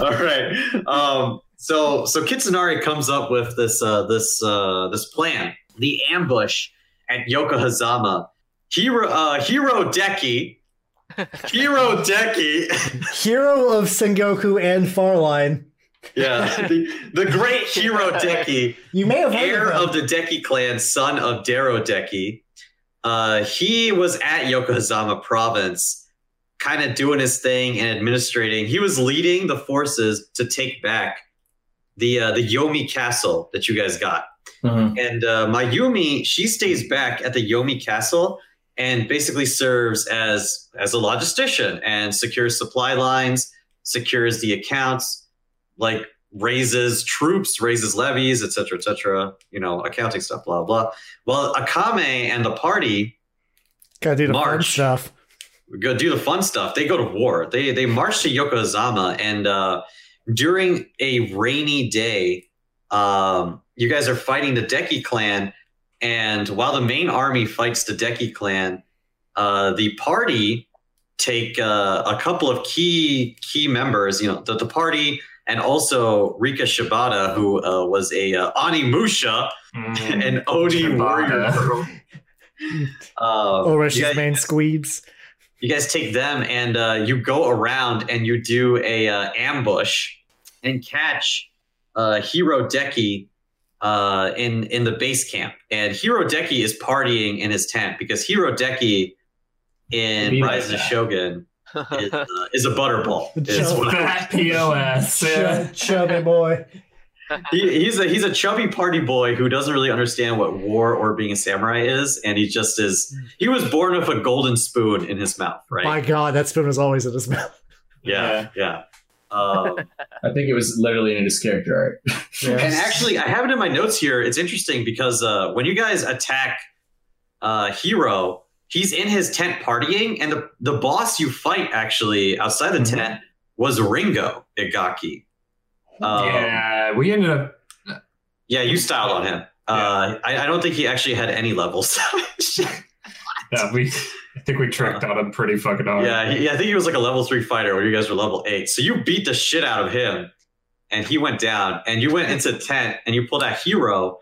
All right. Um, so so Kitsunari comes up with this uh, this uh, this plan, the ambush at Yokohazama. Hero uh, Hero Deki, Hero Deki, Hero of Sengoku and Farline. yeah, the, the great Hero Deki, You may have heard heir of of the Deki clan, son of Dero Deki. Uh, he was at Yokohazama province, kind of doing his thing and administrating. He was leading the forces to take back the uh, the Yomi castle that you guys got. Mhm. And uh, Mayumi, she stays back at the Yomi castle and basically serves as as a logistician and secures supply lines, secures the accounts, like raises troops, raises levies, etc., etc. You know, accounting stuff, blah blah. Well, Akame and the party Gotta do the fun March. stuff. go do the fun stuff. They go to war. They they march to Yokozama, and uh, during a rainy day, um, you guys are fighting the Deki clan. And while the main army fights the Deki clan, uh, the party take uh, a couple of key key members. You know, the, the party and also Rika Shibata, who uh, was a uh, Onimusha, Mm. an Oni warrior. girl. <laughs> Uh, Orish's yeah, main squeebs. you guys take them and uh, you go around and you do a uh, ambush and catch uh, Hiro Deki uh, in in the base camp. And Hiro Deki is partying in his tent because Hiro Deki in Be like Rise of the. Shogun is, <laughs> uh, is a butterball. Is what Fat POS. Yeah. Chubby boy. he, he's a he's a chubby party boy who doesn't really understand what war or being a samurai is, and he just is. He was born with a golden spoon in his mouth, right? My God, that spoon was always in his mouth. yeah, yeah. Um, <laughs> I think it was literally in his character art. <laughs> and actually, I have it in my notes here. It's interesting because uh, when you guys attack uh, Hero, he's in his tent partying, and the the boss you fight actually outside the Mhm. tent was Ringo Igaki. Um, yeah, we ended up. yeah, you styled on him. Uh, I, I don't think he actually had any levels. <laughs> Yeah, we. I think we tricked on him pretty fucking hard. Yeah, he, I think he was like a level three fighter when you guys were level eight. So you beat the shit out of him, and he went down. And you went into tent and you pulled out Hero,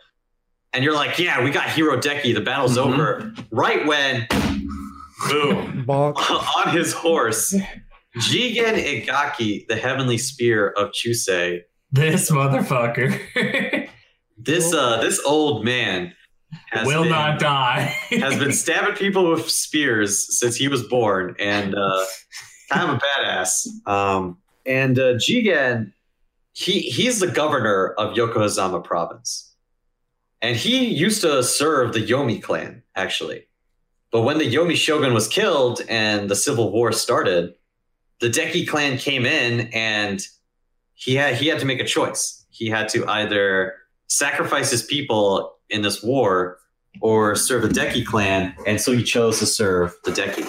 and you're like, "Yeah, we got Hero Deki. The battle's Mhm. over." Right when, boom, <laughs> on his horse, Jigen Igaki, the Heavenly Spear of Chusei. This motherfucker This uh, this old man has will been, not die. <laughs> has been stabbing people with spears since he was born and uh, kind of a badass. Um, and uh, Jigen, he he's the governor of Yokohama province, and he used to serve the Yomi clan actually. But when the Yomi shogun was killed and the civil war started, the Deki clan came in and he had he had to make a choice. He had to either sacrifice his people in this war or serve the Deki clan, and so he chose to serve the Deki.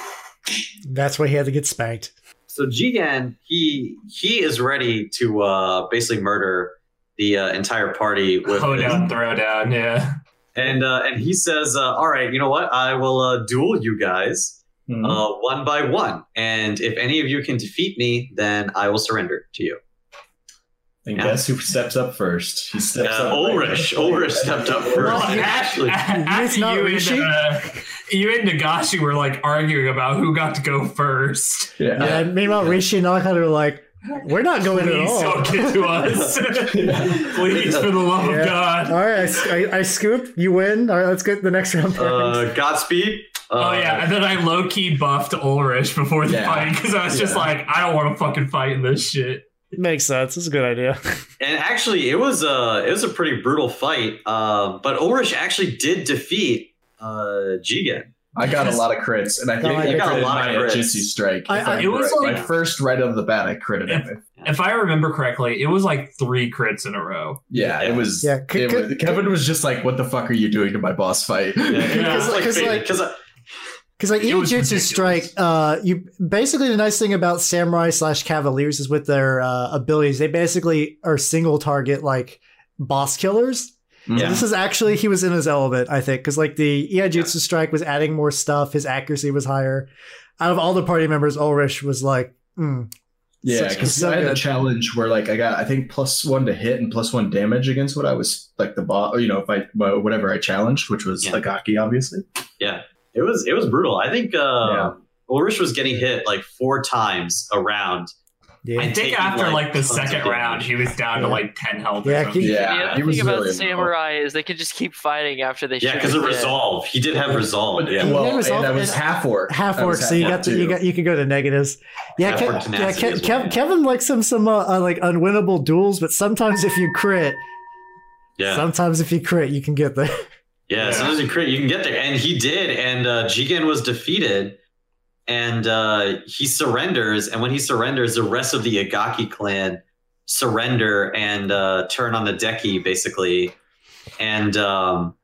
That's why he had to get spanked. So Jigen, he he is ready to uh, basically murder the uh, entire party with Hold down, throw down. Yeah. and uh, and he says, uh, "All right, you know what? I will uh, duel you guys Mhm. uh, one by one, and if any of you can defeat me, then I will surrender to you." And yeah. guess who steps up first? He steps Uh, up. Ulrich, Ulrich stepped up first. <laughs> Well, He actually, actually, It's <laughs> not you, and, uh, you and Nagashi were like arguing about who got to go first. Yeah. Yeah, and meanwhile, Rishi and Nakata were like, we're not going at Please all. don't get to us. <laughs> Please, for the love Yeah. of God. All right, I scoop. You win. All right, let's get the next round. uh, Godspeed. Oh Uh, yeah, and then I low key buffed Ulrich before the Yeah. fight because I was just like, I don't want to fucking fight in this shit. Makes sense. It's a good idea. <laughs> And actually, it was a it was a pretty brutal fight. Um, but Ulrich actually did defeat uh, Jigen. I got a lot of crits, and I think No, I you got a lot of my crits. Jitsu strike. I- I- it was like- my first right off the bat. I critted him. If I remember correctly, it was like three crits in a row. Yeah, it was. Yeah, c- it c- was- Kevin was just like, "What the fuck are you doing to my boss fight?" Because <laughs> like, <laughs> 'cause, like- because Because like It was Iaijutsu ridiculous. Strike, uh, you basically the nice thing about samurai slash cavaliers is with their uh, abilities, they basically are single target like boss killers. Yeah. This is actually he was in his element, I think, because like the Iaijutsu Strike was adding more stuff, his accuracy was higher. Out of all the party members, Ulrich was like, mm, Yeah, because so I had a challenge where like I got I think plus one to hit and plus one damage against what I was like the boss, you know, if I whatever I challenged, which was Yeah. Agaki, obviously. yeah, it was it was brutal. I think uh, Yeah. Ulrich was getting hit like four times around. yeah, I think taking, after like, like, the second round, he was down to like ten health. Yeah, he- Yeah, the other he was thing about really the samurai is they could just keep fighting after they Yeah, because a of resolve. He did have resolve. But, Yeah. Yeah, well, resolve- and I was half orc. half I orc, was so you half got the, orc, you too. got you could go to negatives. Yeah, Half Kev, orc yeah, tenacity Kev, as Kev, well. Kevin likes some some uh, uh, like unwinnable duels, but sometimes if you crit, Yeah. sometimes if you crit, you can get there. Yeah, soon as you crit, you can get there, and he did. And uh, Jigen was defeated, and uh, he surrenders. And when he surrenders, the rest of the Agaki clan surrender and uh, turn on the Deki, basically. And um,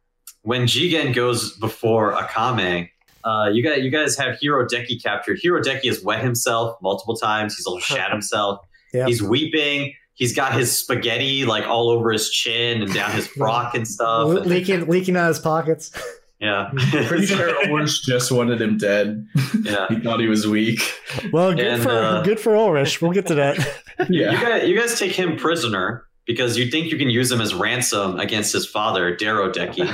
when Jigen goes before Akame, uh, you guys, you guys have Hero Deki captured. Hero Deki has wet himself multiple times. He's all shat <laughs> himself. Yeah. He's weeping. He's got his spaghetti like all over his chin and down his <laughs> frock and stuff. Le- And- leaking leaking out his pockets. yeah. <laughs> Pretty sure Ulrich just wanted him dead. yeah. <laughs> He thought he was weak. Well, good And, for uh, good for Ulrich. We'll get to that. You Yeah. guys, you guys take him prisoner because you think you can use him as ransom against his father, Darrow Deki,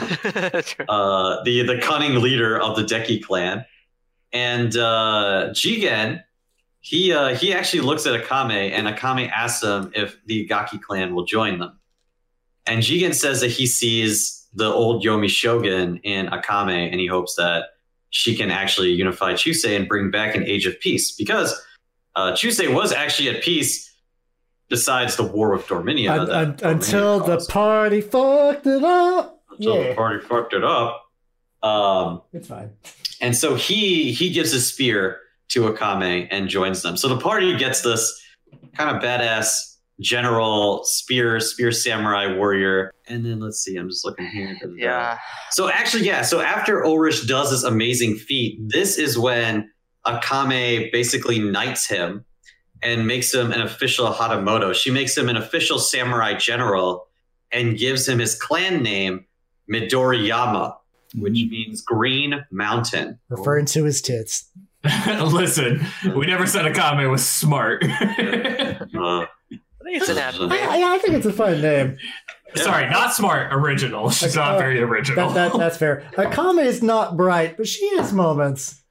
uh, the the cunning leader of the Deki clan. and uh, Jigen, he uh, he actually looks at Akame, and Akame asks him if the Gaki clan will join them. And Jigen says that he sees the old Yomi Shogun in Akame, and he hopes that she can actually unify Chusei and bring back an age of peace because uh, Chusei was actually at peace. Besides the war with Dorminia, Un- un- Dorminia until the party fucked it up. until Yeah. the party fucked it up. Um, It's fine. and so he he gives his spear to Akame and joins them. So the party gets this kind of badass general spear spear samurai warrior. And then let's see, I'm just looking here. Yeah. So actually, yeah. So after Ulrich does this amazing feat, this is when Akame basically knights him and makes him an official Hatamoto. She makes him an official samurai general and gives him his clan name, Midoriyama, which mm. means Green Mountain. Referring to his tits. <laughs> Listen, we never said Akame was smart. Uh, I think it's an happy I. I, I think it's a fun name. <laughs> Sorry, not smart. Original. She's not very original. That, that, that's fair. Akame is not bright, but she has moments.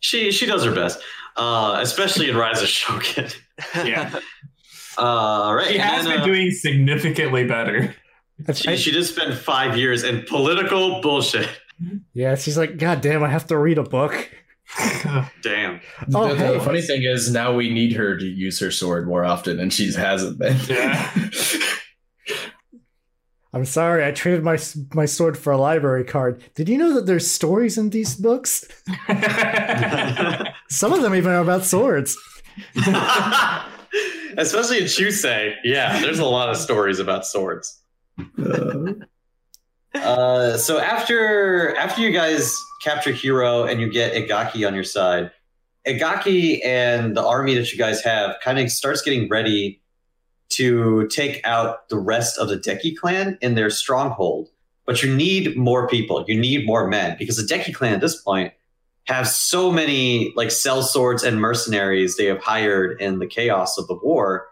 she she does her best, uh, especially in Rise of Shogun. <laughs> yeah, Uh, right. she has then, been uh, doing significantly better. She, she did spend five years in political bullshit. yeah, she's like, God damn, I have to read a book. Damn. Oh, the, hey. the funny thing is now we need her to use her sword more often, and she hasn't been. Yeah. <laughs> I'm sorry, I traded my my sword for a library card. Did you know that there's stories in these books? <laughs> Some of them even are about swords. <laughs> Especially in Chusei. Yeah, there's a lot of stories about swords. Uh, Uh, so after after you guys capture Hero and you get Igaki on your side, Igaki and the army that you guys have kind of starts getting ready to take out the rest of the Deki clan in their stronghold. But you need more people. You need more men because the Deki clan at this point have so many like sell swords and mercenaries they have hired in the chaos of the war.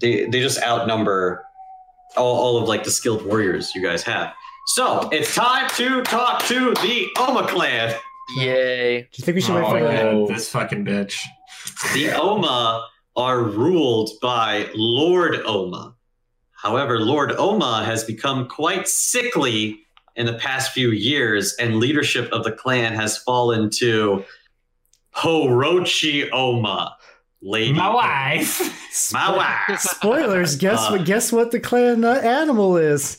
They they just outnumber all, all of like the skilled warriors you guys have. So it's time to talk to the Oma clan. Yay. Do you think we should oh wait my for that? this fucking bitch. The Oma are ruled by Lord Oma. However, Lord Oma has become quite sickly in the past few years, and leadership of the clan has fallen to Horochi Oma. Lady. My wife. My wife. <laughs> Spoilers. Guess Uh, what? Guess what the clan uh, animal is.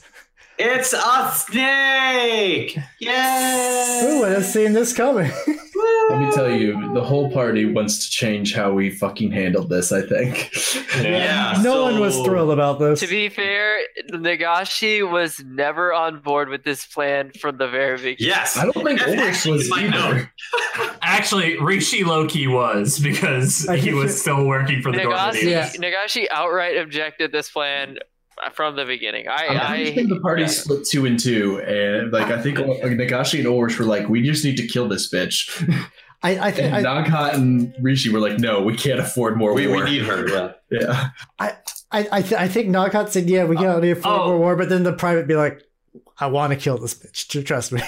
It's a snake! Yay! Who would have seen this coming? <laughs> let me tell you, the whole party wants to change how we fucking handled this. I think. Yeah, <laughs> no one was thrilled about this. To be fair, Nagashi was never on board with this plan from the very beginning. Yes. I don't think That's Ulrich was either. <laughs> Actually, Rishi Loki was because he was still working for the Nagashi, Yeah. Nagashi outright objected this plan from the beginning. I, I, I, think the party yeah. split two and two, and like I think like, Nagashi and Ulrich were like, "We just need to kill this bitch," I, I think and I, Naghat and Rishi were like, "No, we can't afford more We, we need her, yeah. <laughs> yeah, I, I, th- I think Naghat said, "Yeah, we got to oh. afford Oh. more war," but then the private be like, "I want to kill this bitch. tr- Trust me."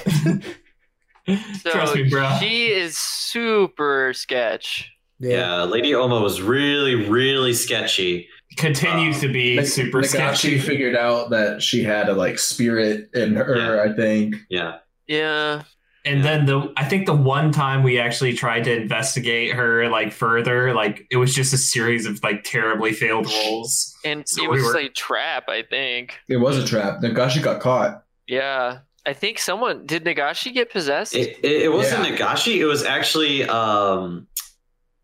<laughs> so Trust me, bro. She is super sketch. Yeah, Lady Oma was really, really sketchy. Continues to be Nag- super Nagashi sketchy. figured out that she had a like spirit in her. I think. Yeah. Yeah. And then the I think the one time we actually tried to investigate her like further, like it was just a series of like terribly failed rolls. And So it we was were- a trap, I think. It was a trap. Nagashi got caught. Yeah. I think someone did Nagashi get possessed? It, it, it wasn't Yeah. Nagashi. It was actually um,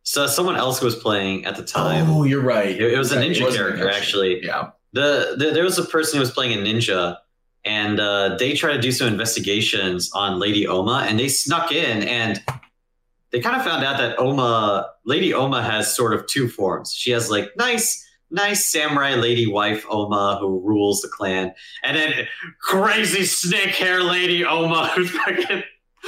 so someone else was playing at the time. Oh, you're right. It, it was a Right, ninja character, actually. Yeah. The, the there was a person who was playing a ninja, and uh, they tried to do some investigations on Lady Oma, and they snuck in, and they kind of found out that Oma, Lady Oma, has sort of two forms. She has like nice, nice samurai lady wife Oma who rules the clan, and then crazy snake hair lady Oma who's <laughs> fucking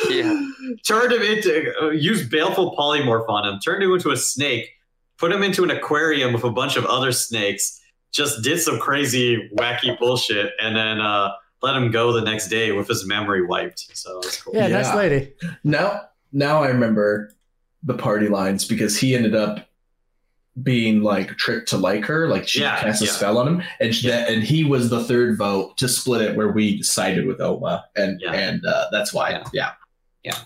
Yeah. turned him into uh, used baleful polymorph on him, turned him into a snake, put him into an aquarium with a bunch of other snakes, just did some crazy wacky bullshit, and then uh, let him go the next day with his memory wiped. So it's cool. yeah, Yeah. nice lady. Now, now I remember the party lines because he ended up being like tricked to like her, like she Yeah, cast a yeah. spell on him, and she, and he was the third vote to split it, where we sided with Oma, and Yeah. and uh, that's why, Yeah. Yeah,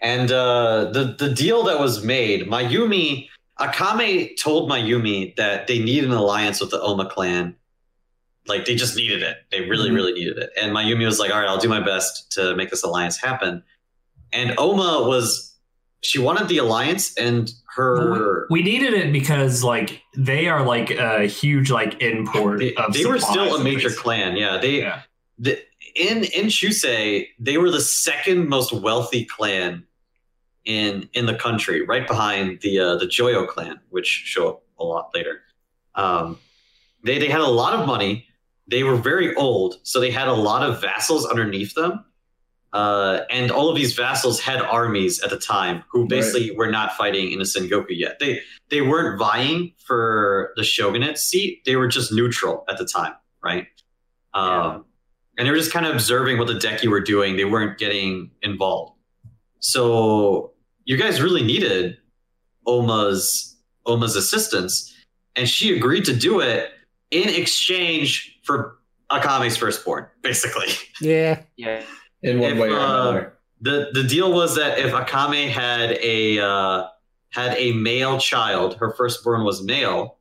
And uh, the the deal that was made, Mayumi Akame told Mayumi that they need an alliance with the Oma clan. Like they just needed it. They really, Mhm. really needed it. And Mayumi was like, "All right, I'll do my best to make this alliance happen." And Oma was she wanted the alliance, and her We needed it because like they are like a huge like import they, of they were still a major clan. Yeah, they Yeah. the, in in Chusei, they were the second most wealthy clan in in the country, right behind the uh, the Joyo clan, which show up a lot later. Um, they they had a lot of money. They were very old, so they had a lot of vassals underneath them. Uh, and all of these vassals had armies at the time who basically were not fighting in the Sengoku yet. They they weren't vying for the shogunate seat. They were just neutral at the time, right? Um, and they were just kind of observing what the Deki were doing. They weren't getting involved. So you guys really needed Oma's Oma's assistance, and she agreed to do it in exchange for Akame's firstborn, basically. Yeah. yeah. in one If, way or uh, another. the The deal was that if Akame had a uh, had a male child, her firstborn was male,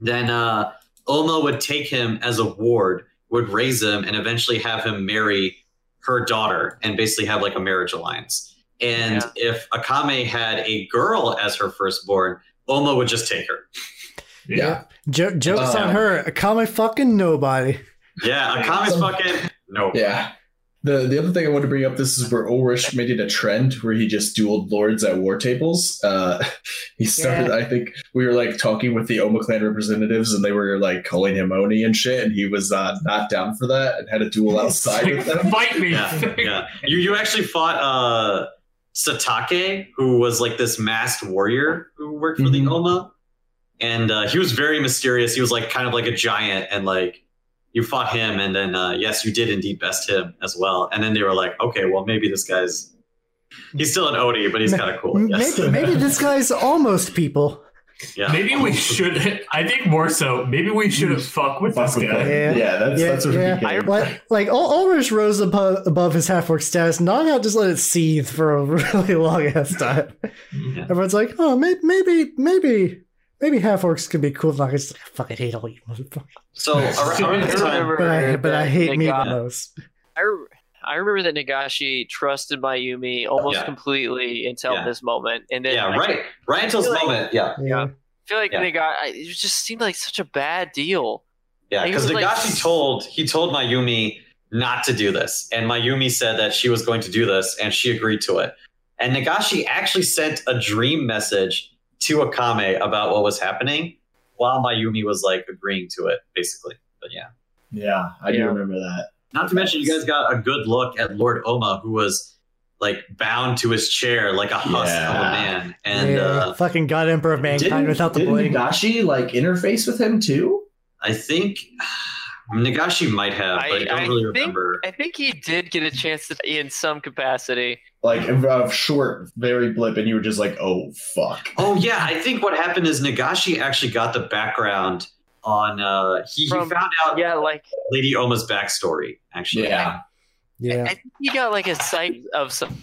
then uh, Oma would take him as a ward, would raise him, and eventually have him marry her daughter, and basically have like a marriage alliance. And if Akame had a girl as her firstborn, Oma would just take her. Yeah. Jo- jokes on Um, her. Akame fucking nobody. Yeah, Akame's fucking no. Yeah. The the other thing I want to bring up this is where Ulrich made it a trend where he just dueled lords at war tables. Uh, <laughs> he started. I think we were like talking with the Oma clan representatives, and they were like calling him Oni and shit, and he was uh, not down for that and had a duel <laughs> outside with them. Fight me. yeah, yeah. You you actually fought uh Satake, who was like this masked warrior who worked for Mhm. the Oma, and uh, he was very mysterious. He was like kind of like a giant, and like you fought him, and then uh, yes, you did indeed best him as well. And then they were like, okay, well maybe this guy's he's still an Oni, but he's kind of cool. Maybe, maybe <laughs> this guy's almost people. yeah. Maybe we should. I think more so. Maybe we shouldn't fuck with Fuck this with guy. Yeah. Yeah, that's Yeah, that's what yeah. he became. Like, like Ul- Ulrich rose above, above his half orc status, not out just let it seethe for a <laughs> really long ass time. Yeah. Everyone's like, oh, maybe, maybe, maybe, maybe half orcs can be cool. Like, I just I fucking hate all you motherfuckers. So around, around the time, But I, but I that hate me the most. I, re- I remember that Nagashi trusted Mayumi almost Yeah. completely until Yeah. this moment, and then yeah, I right, right until this like- moment, yeah, Yeah. I feel like Yeah. Nagashi it just seemed like such a bad deal. Yeah, because was like- Nagashi told he told Mayumi not to do this, and Mayumi said that she was going to do this, and she agreed to it. And Nagashi actually sent a dream message to Akame about what was happening, while Mayumi was like agreeing to it, basically. But yeah, yeah, I do remember that. not to mention you guys got a good look at Lord Oma, who was like bound to his chair like a husk of a man, and yeah. uh, fucking God Emperor of Mankind without the didn't. Nagashi like interface with him too? I think Nagashi might have, but I, I- don't I really think- remember. I think he did get a chance to in some capacity. Like a short, very blip, and you were just like, "Oh fuck." Oh yeah, I think what happened is Nagashi actually got the background on. Uh, he, he found out Yeah, like Lady Oma's backstory. Actually, Yeah. Yeah. I think he got like a sight of some.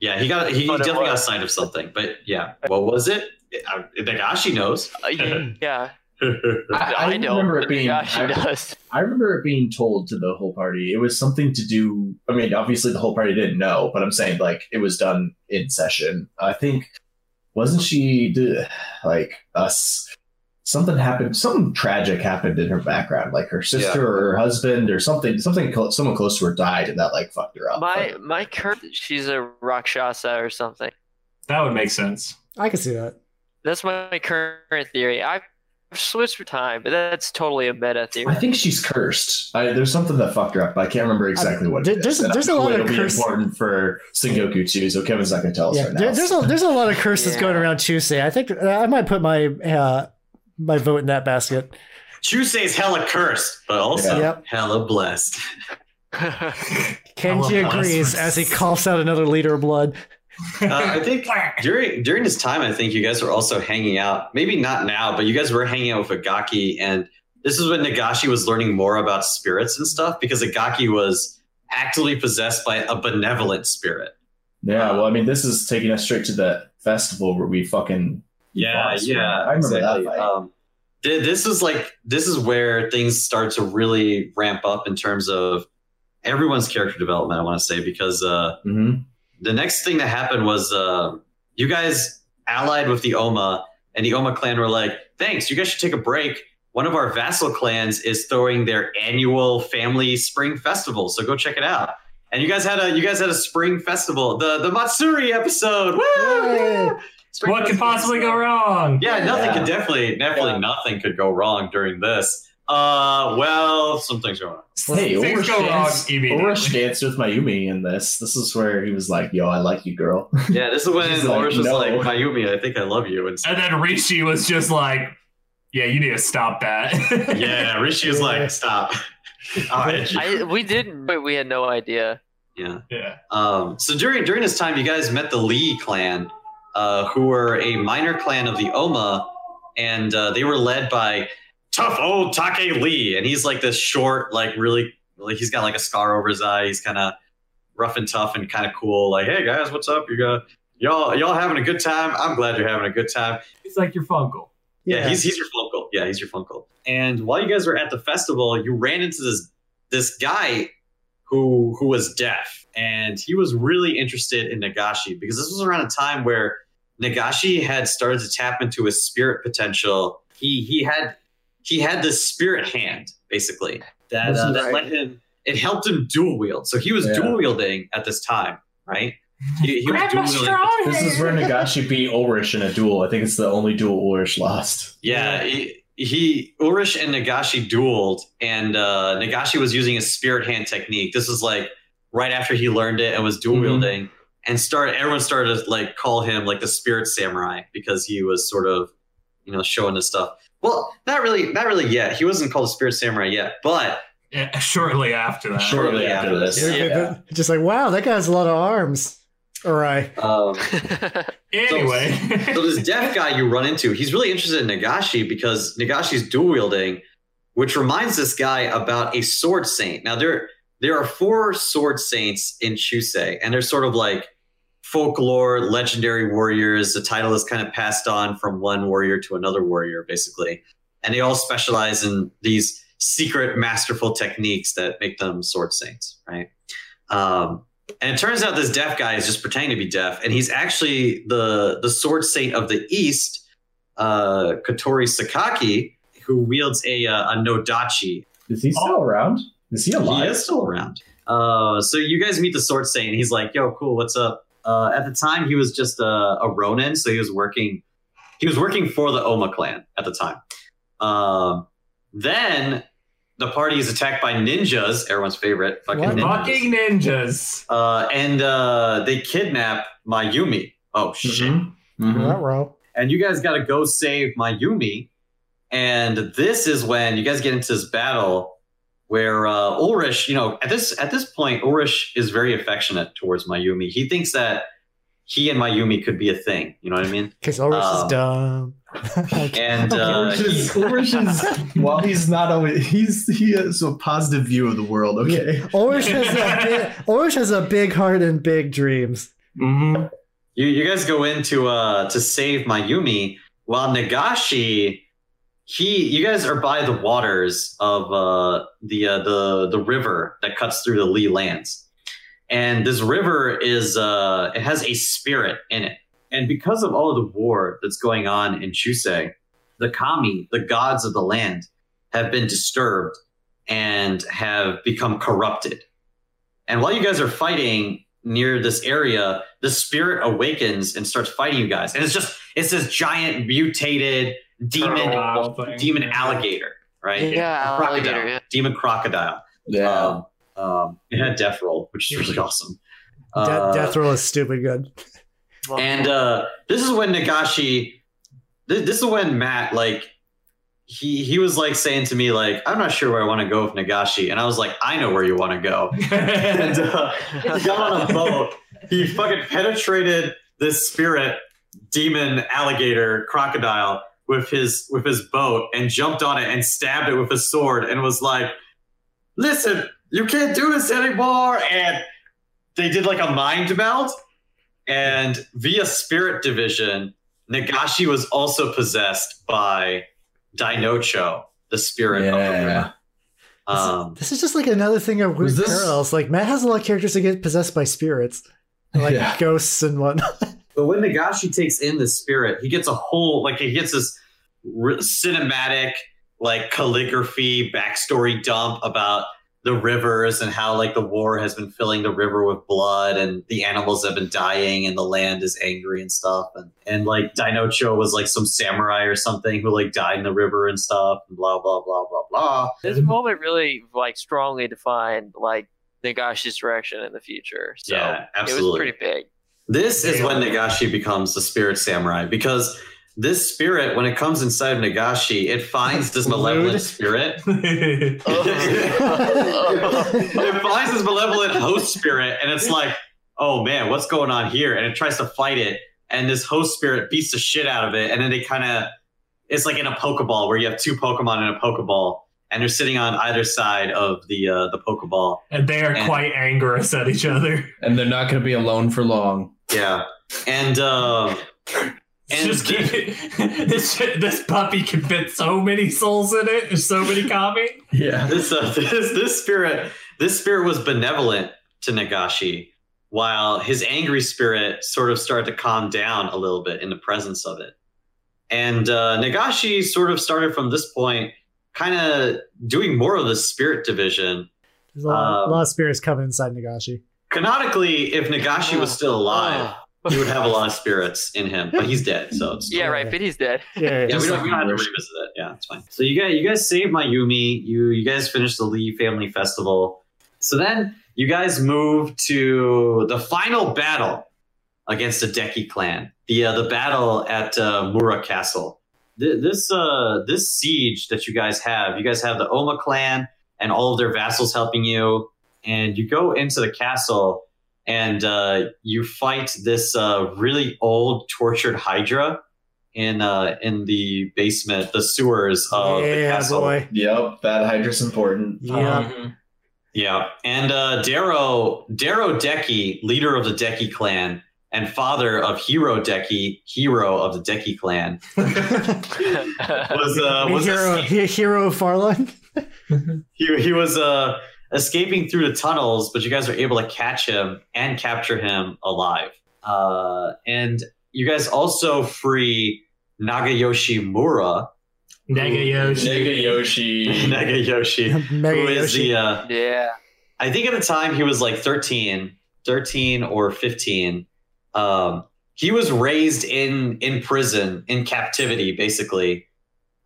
yeah, he got he But definitely got a was. sight of something. But yeah, what was it? Uh, Nagashi knows. Uh, yeah, <laughs> <laughs> I, I, don't. remember it being. Nagashi I, does. I remember it being told to the whole party. It was something to do. I mean, obviously the whole party didn't know, but I'm saying like it was done in session. I think wasn't she like us? Something happened. Something tragic happened in her background, like her sister Yeah. or her husband or something. Something. Someone close to her died, and that like fucked her up. My my current, she's a Rakshasa or something. That would make sense. I can see that. That's my current theory. I've switched for time, but that's totally a meta theory. I think she's cursed. I, there's something that fucked her up. But I can't remember exactly what. there- it is. there's- there's a lot of it'll be curse- important for Sengoku too. So Kevin's not going to tell us Yeah, right there, now. there's a there's a lot of curses Yeah. going around Tuesday. I think I might put my uh, my vote in that basket. Chusei's hella cursed, but also Yeah. Yep. hella blessed. <laughs> <laughs> Kenji love agrees us. as he coughs out another liter of blood. Uh, I <laughs> think during during this time, I think you guys were also hanging out. Maybe not now, but you guys were hanging out with Agaki, and this is when Nagashi was learning more about spirits and stuff because Agaki was actively possessed by a benevolent spirit. Yeah, well, I mean, this is taking us straight to that festival where we fucking. Yeah, boss, yeah, right? I remember exactly. that fight. Um, th- this is like this is where things start to really ramp up in terms of everyone's character development. I want to say because uh, Mhm. The next thing that happened was uh, you guys allied with the Oma, and the Oma clan were like, "Thanks, you guys should take a break." One of our vassal clans is throwing their annual family spring festival, so go check it out. And you guys had a you guys had a spring festival, the the Matsuri episode. Woo! Yay! Spring What could festival. possibly go wrong? Yeah, nothing Yeah. could definitely definitely Yeah. nothing could go wrong during this. Uh, well, some things go wrong. Hey, Things Ulrich go wrong danced, danced with Mayumi in this. This is where he was like, "Yo, I like you, girl." <laughs> Yeah, this is when He's like, was no. like, "Mayumi, I think I love you," and And then Rishi was just like, "Yeah, you need to stop that." <laughs> yeah, Rishi was like, "Stop." I'll edge you. I, we didn't, but we had no idea. yeah. yeah. Um, so during during this time, you guys met the Lee clan, uh, who were a minor clan of the Oma, and uh, they were led by tough old Take Lee, and he's like this short, like really, like he's got like a scar over his eye. He's kind of rough and tough and kind of cool. Like, hey guys, what's up? You got y'all y'all having a good time? I'm glad you're having a good time. He's like your Funkle. Yeah, he's he's your funkle. Yeah, he's your funkle. And while you guys were at the festival, you ran into this this guy who who was deaf, and he was really interested in Nagashi because this was around a time where Nagashi had started to tap into his spirit potential. He he had he had this spirit hand basically that uh, that Right. let him. It helped him dual wield. So he was Yeah. dual wielding at this time, right? He, he was Grab my dual wielding. strong This is where. Nagashi beat Ulrich in a duel. I think it's the only duel Ulrich lost. Yeah, he, he Ulrich and Nagashi dueled, and uh, Nagashi was using a spirit hand technique. This was like right after he learned it and was dual wielding, and started everyone started to like call him like the spirit samurai because he was sort of you know showing this stuff. Well, not really, not really yet. He wasn't called a spirit samurai yet, but Yeah, shortly after that. Shortly after this. Yeah, Yeah. Just like, wow, that guy has a lot of arms. All right. um, <laughs> Anyway. so this deaf guy you run into, he's really interested in Nagashi because Nagashi's dual wielding, which reminds this guy about a sword saint. Now there there are four sword saints in Chusei, and they're sort of like folklore, legendary warriors. The title is kind of passed on from one warrior to another warrior, basically, and they all specialize in these secret, masterful techniques that make them sword saints, right? Um, and it turns out this deaf guy is just pretending to be deaf, and he's actually the the sword saint of the east, uh, Kotori Sakaki, who wields a uh, a nodachi. Is he still around? Is he alive? He is still around. Uh, so you guys meet the sword saint, he's like, "Yo, cool, what's up?" Uh, at the time, he was just a, a Ronin, so he was working. He was working for the Oma clan at the time. Um, then the party is attacked by ninjas, everyone's favorite fucking What? ninjas. Fucking ninjas. Uh, and uh, they kidnap Mayumi. Oh shit! Mhm. Mhm. Ruh-roh. And you guys got to go save Mayumi. And this is when you guys get into this battle where uh, Ulrich, you know, at this at this point, Ulrich is very affectionate towards Mayumi. He thinks that he and Mayumi could be a thing. You know what I mean? Because Ulrich Um, is dumb. <laughs> And uh, Ulrich is, Ulrich is <laughs> while he's not always he's he has a positive view of the world. Okay. Ulrich has a <laughs> big, Ulrich has a big heart and big dreams. Mm-hmm. you, you guys go in to uh to save Mayumi while Nagashi he you guys are by the waters of uh the uh, the the river that cuts through the Lee lands. And this river is uh it has a spirit in it. And because of all of the war that's going on in Chusei, the kami, the gods of the land, have been disturbed and have become corrupted. And while you guys are fighting near this area, the spirit awakens and starts fighting you guys. And it's just it's this giant mutated demon Turtle thing. demon alligator, right? Yeah, crocodile, alligator, yeah. demon crocodile. Yeah. Um, um, it had death roll, which is really <laughs> awesome. De- Uh, Death roll is stupid good. and uh, this is when Nagashi, this, this is when Matt like he he was like saying to me like I'm not sure where I want to go with Nagashi, and I was like I know where you want to go. <laughs> and uh, he got on a boat. He fucking penetrated this spirit demon alligator crocodile with his with his boat and jumped on it and stabbed it with a sword and was like, "Listen, you can't do this anymore." And they did like a mind melt, and via spirit division, Nagashi was also possessed by Dinocho, the spirit of the Yeah. river. Um, This is just like another thing of weird this- parallels. Like Matt has a lot of characters that get possessed by spirits, like Yeah. ghosts and whatnot. <laughs> But when Nagashi takes in the spirit, he gets a whole like he gets this r- cinematic like calligraphy backstory dump about the rivers and how like the war has been filling the river with blood and the animals have been dying and the land is angry and stuff and and like Dinocho was like some samurai or something who like died in the river and stuff and blah blah blah blah blah. This moment really like strongly defined like Nagashi's direction in the future. So Yeah, it was absolutely. pretty big. This is when Nagashi becomes the spirit samurai because this spirit, when it comes inside of Nagashi, it finds this malevolent spirit. <laughs> <laughs> It finds this malevolent host spirit, and it's like, oh man, what's going on here? And it tries to fight it, and this host spirit beats the shit out of it, and then they kind of, it's like in a Pokeball where you have two Pokemon in a Pokeball, and they're sitting on either side of the uh, the Pokeball. and they are And- quite angry at each other. And they're not going to be alone for long. Yeah, and. Uh, And Just keep it. <laughs> This this puppy can fit so many souls in it. There's so many Kami. Yeah. <laughs> this uh, this this spirit this spirit was benevolent to Nagashi, while his angry spirit sort of started to calm down a little bit in the presence of it. And uh, Nagashi sort of started from this point, kind of doing more of the spirit division. There's a lot, Um, a lot of spirits coming inside Nagashi. Canonically, if Nagashi was still alive, Oh. He would have a lot of <laughs> spirits in him, but he's dead, so it's Yeah, right. But he's dead. Yeah, yeah, Yeah, yeah. we don't, we don't have to revisit it. Yeah, it's fine. So you guys, you guys saved Mayumi. You you guys finished the Lee Family Festival. So then you guys move to the final battle against the Deki clan. The uh, the battle at uh, Mura Castle. Th- This uh this siege that you guys have, you guys have the Oma clan and all of their vassals helping you, and you go into the castle and uh, you fight this uh, really old tortured Hydra in uh, in the basement, the sewers of the yeah, castle. boy. Yep. That Hydra's important. Yeah. Um, Yeah, and uh, Darrow Darrow Deki, leader of the Deki clan and father of Hero Deki, hero of the Deki clan, <laughs> <laughs> was uh, Me was hero, escape- he- hero of Farland. <laughs> he he was uh, escaping through the tunnels, but you guys are able to catch him and capture him alive. Uh, and you guys also free Nagayoshi Mura, Nagayoshi. Nagayoshi. <laughs> Nagayoshi, <laughs> Mega who is Yoshi. the uh, yeah. I think at the time he was like 13, 13 or 15. Um, he was raised in in prison in captivity, basically.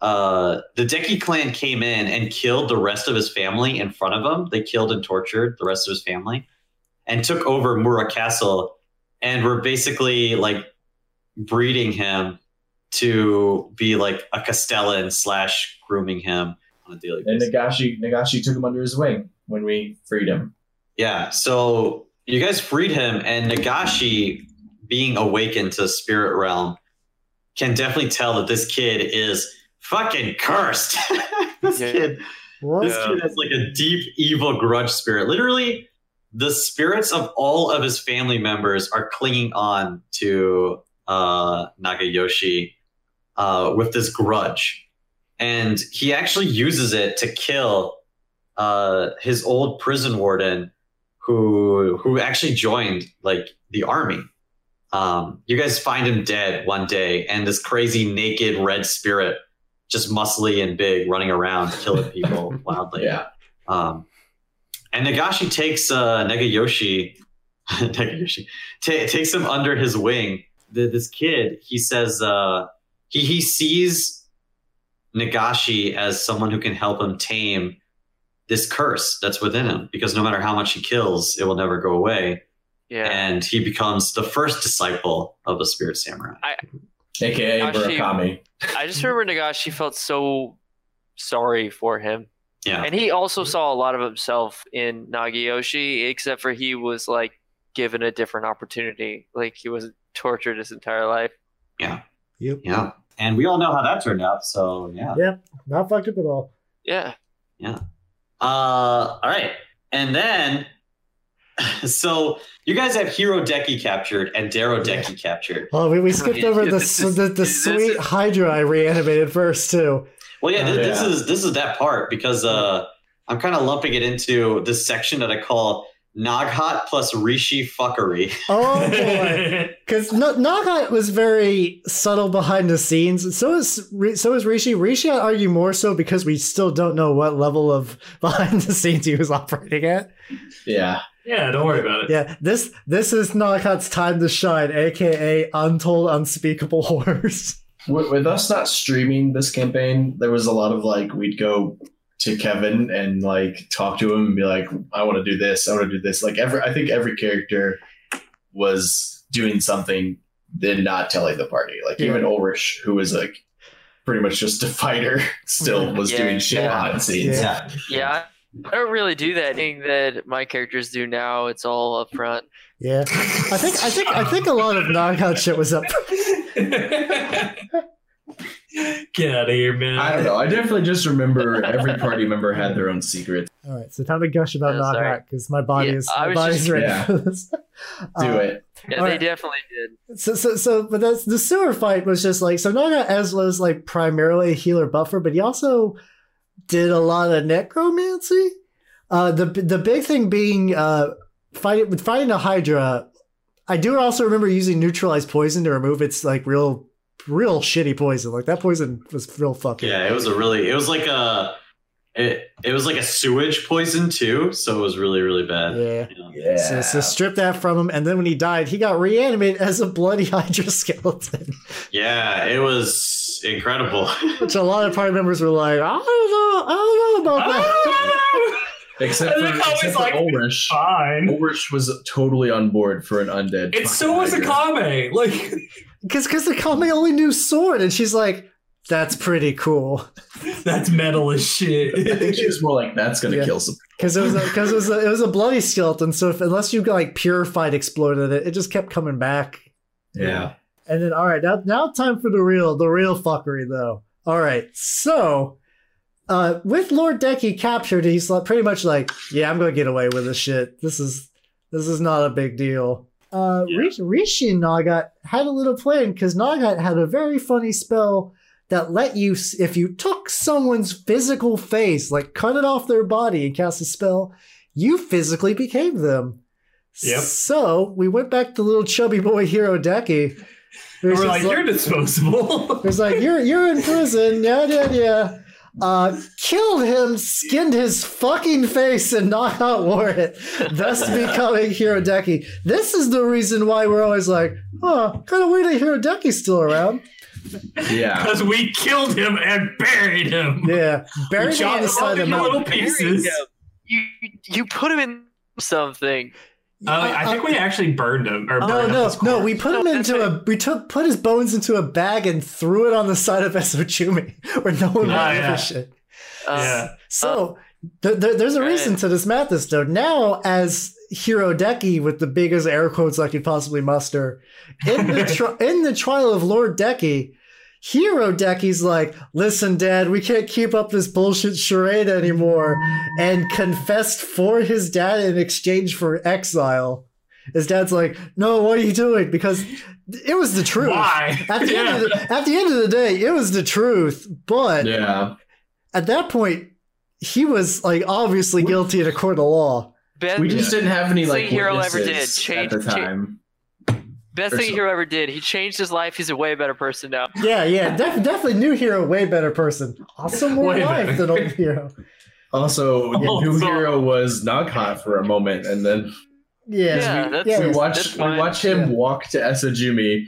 Uh, the Deki clan came in and killed the rest of his family in front of him. They killed and tortured the rest of his family, and took over Mura Castle, and were basically like breeding him to be like a Castellan slash grooming him on a daily basis. And. Nagashi Nagashi took him under his wing when we freed him. Yeah, so you guys freed him, and Nagashi, being awakened to spirit realm, can definitely tell that this kid is fucking cursed. <laughs> this Yeah. kid, What? this kid has like a deep evil grudge spirit. Literally, the spirits of all of his family members are clinging on to uh, Nagayoshi uh, with this grudge, and he actually uses it to kill uh, his old prison warden, who who actually joined like the army. Um, you guys find him dead one day, and this crazy naked red spirit, just muscly and big, running around killing people <laughs> wildly. Yeah. Um, and Nagashi takes uh, Nagayoshi, <laughs> Nagayoshi ta- takes him under his wing. The, this kid, he says, uh, he he sees Nagashi as someone who can help him tame this curse that's within him. Because no matter how much he kills, it will never go away. Yeah. And he becomes the first disciple of the Spirit Samurai. AKA Nagashi- Murakami. I just remember Nagashi felt so sorry for him. Yeah. And he also saw a lot of himself in Nagayoshi, except for he was like given a different opportunity. Like he was tortured his entire life. Yeah. Yep. Yeah. And we all know how that turned out. So yeah. yeah. Not fucked up at all. Yeah. Yeah. Uh, all right. And then, <laughs> so you guys have Hero Deki captured and Darrow Deki captured. Oh, we, we skipped Yeah, over the is- the, the sweet is- Hydra I reanimated first too. Well, yeah, th- Oh, this yeah. is this is that part because uh, I'm kind of lumping it into this section that I call Naghat plus Rishi fuckery. Oh boy, <laughs> because Naga was very subtle behind the scenes. So is so is Rishi. Rishi, I'd argue more so because we still don't know what level of <laughs> behind the scenes he was operating at. Yeah. Yeah, don't worry about it. Yeah, this this is Naga's time to shine, aka untold, unspeakable <laughs> horrors. With, with us not streaming this campaign, there was a lot of like we'd go to Kevin and like talk to him and be like, I want to do this, I want to do this. Like every I think every character was doing something then not telling the party. Like Yeah. even Ulrich, who was like pretty much just a fighter, <laughs> still was Yeah, doing shit yeah. behind the scenes. Yeah. Yeah. I I don't really do that thing that my characters do now. It's all up front. Yeah, I think I think I think a lot of Naghat shit was up. <laughs> Get out of here, man. I don't know. I definitely just remember every party member had their own secrets. All right, so time to gush about sorry. Naga because my body Yeah, is my was body's just- ready Yeah. for this. Do Uh, it. Yeah, they right. definitely did. So, so, so, but that's the sewer fight was just like so. Naga as was like primarily a healer buffer, but he also did a lot of necromancy. Uh, the the big thing being uh, fighting with fighting a Hydra. I do also remember using neutralized poison to remove its like real, real shitty poison. Like that poison was real fucking. Yeah, it was a really, it was like a, it, it was like a sewage poison too. So it was really, really bad. Yeah. You know? Yeah. So, so strip that from him, and then when he died, he got reanimated as a bloody <laughs> Hydra skeleton. Yeah, it was incredible. Which a lot of party members were like, I don't know, I don't know about that. <laughs> Except for, was except for like- Ulrich. Fine. Ulrich was totally on board for an undead. It's so was fucking Akame. Like <laughs> Because because the Kame only knew sword, and she's like, that's pretty cool. that's metal as shit. I think she was more like, that's going to Yeah. kill some. Because it was because it was a, it was a bloody skeleton. So if, unless you like purified exploded it, it just kept coming back. Yeah. And then all right, now now time for the real the real fuckery though. All right, so. Uh, with Lord Deki captured, he's pretty much like, yeah, I'm gonna get away with this shit. This is this is not a big deal. Uh, Yeah. Rishi, Rishi Naghat had a little plan because Naghat had a very funny spell that let you, if you took someone's physical face, like cut it off their body and cast a spell, you physically became them. Yep. So we went back to little chubby boy Hero Deki. We're who's like, you're disposable. <laughs> It's like you're you're in prison, yeah, yeah, yeah. Uh, killed him, skinned his fucking face, and not out wore it, thus <laughs> becoming Hirodeki. This is the reason why we're always like, oh, kind of weird that Hirodeki's still around. Yeah. Because we killed him and buried him. Yeah, buried him on the side of the mountain. pieces. You you put him in something. Uh, I think we actually burned him. Or No, burned up no, no. We put him into a. We took put his bones into a bag and threw it on the side of <laughs> Esochumi, where no one would give yeah. a shit. Uh, yeah. So th- th- there's a Right. reason to this madness, though. Now, as Hero Deki, with the biggest air quotes I could possibly muster, in the <laughs> tri- in the trial of Lord Deki, Hero Deki's like, "Listen, Dad, we can't keep up this bullshit charade anymore," and confessed for his dad in exchange for exile. His dad's like, "No, what are you doing?" Because it was the truth. Why? At the, end of the, <laughs> at the end of the day, it was the truth. But Yeah. at that point, he was like obviously guilty in a court of law. Best, We just didn't have any like thing Hero ever did, change- at the cha- time. Best thing so- Hero ever did. He changed his life. He's a way better person now. Yeah, yeah, def- definitely new hero, way better person. Also more Way life better. than old hero. Also, the new Also- hero was not Naghat for a moment, and then Yeah, Yeah, that's- yeah, we That's watch we fine. watch him Yeah. walk to Esajumi.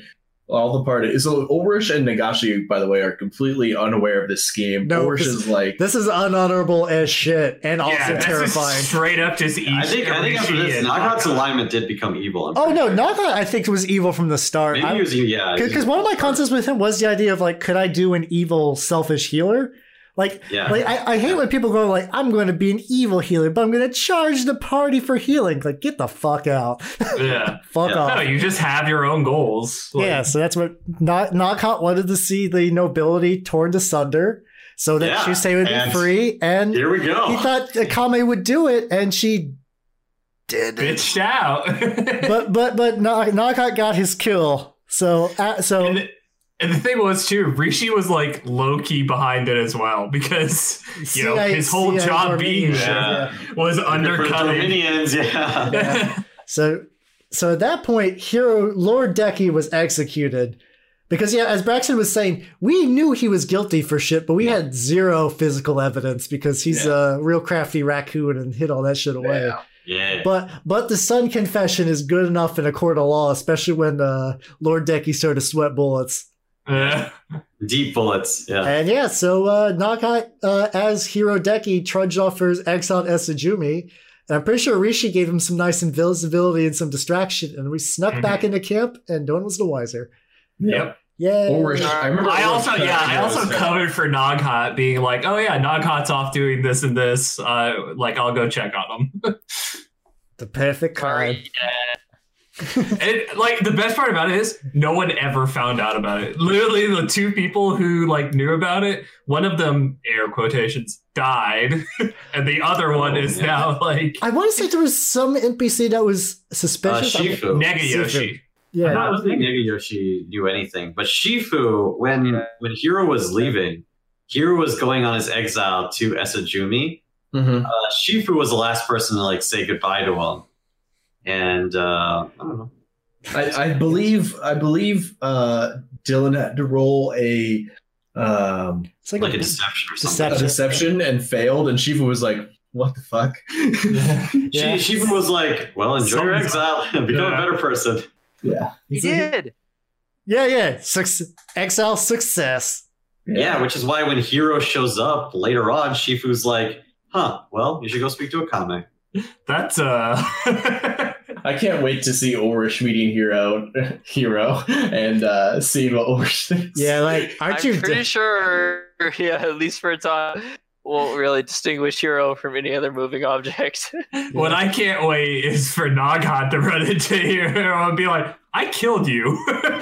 All the party. So Ulrich and Nagashi, by the way, are completely unaware of this scheme. No, Ulrich 'cause is like, This is unhonorable as shit, and also yeah, this terrifying. straight up just eat I think I think after Rishi this, and Naghat's alignment did become evil. I'm Oh no, sure. Naga I think was evil from the start. Maybe he was, yeah. Because one of my concepts with him was the idea of like, could I do an evil, selfish healer? Like, Yeah. like I, I hate when people go like, "I'm going to be an evil healer, but I'm going to charge the party for healing." Like, get the fuck out, <laughs> Yeah. fuck Yeah. off. No, you just have your own goals. Like, yeah, so that's what Knock Naghat wanted to see the nobility torn asunder, so that Yeah, Chusei would and- be free, and Here we go. he thought Akame would do it, and she did it. bitched out. <laughs> But but but Knock- Naghat got his kill. So uh, so and, and the thing was too, Rishi was like low key behind it as well because you know his whole CI job being Dorminian, Yeah. was Different undercutting. Dominions, yeah. Yeah. <laughs> So so at that point, Hero Lord Deki was executed. Because yeah, as Braxton was saying, we knew he was guilty for shit, but we had zero physical evidence because he's a real crafty raccoon and hid all that shit away. Yeah. Yeah. But but the Sun confession is good enough in a court of law, especially when uh, Lord Deki started to sweat bullets. Yeah. <laughs> Deep bullets. Yeah. And yeah, so uh, Nakai, uh, as Hero Deki, trudged off for his exiled Esajumi. And I'm pretty sure Rishi gave him some nice invisibility and some distraction, and we snuck Mhm. back into camp, and no one was the wiser. Yep. Yay! Ulrich, I remember. I also yeah, I also head. covered for Naghat being like, oh yeah, Naghat's off doing this and this. Uh, like I'll go check on him. <laughs> the perfect card. Sorry, Dad. <laughs> And like the best part about it is no one ever found out about it. Literally the two people who like knew about it, one of them air quotations died <laughs> and the other one Oh, is yeah. now like I want to say there was some NPC that was Uh, suspicious. I'm- Shifu. Nagayoshi. I yeah, don't think Nagayoshi knew anything, but Shifu, when when Hiro was leaving, Hiro was going on his exile to Esajumi. Mhm. Uh, Shifu was the last person to like say goodbye to him, and uh, I don't know. I, I believe I believe uh, Dylan had to roll a um, it's like, like a, a deception or something. Deception. a deception and failed, and Shifu was like, "What the fuck?" <laughs> Yeah. She, Shifu was like, "Well, enjoy your exile and become Yeah. a better person." yeah, He did. yeah, yeah. Suc- exile success. Yeah. which is why when Hero shows up later on, Shifu's like, "Huh? Well, you should go speak to a Akame." That's uh <laughs> I can't wait to see Ulrich meeting Hero, Hero, and uh, seeing what Ulrich thinks. Yeah, like <laughs> aren't I'm you? pretty sure, <laughs> yeah, at least for a time, won't really distinguish hero from any other moving object. <laughs> what I can't wait is for Naghat to run into Hero and be like, I killed you.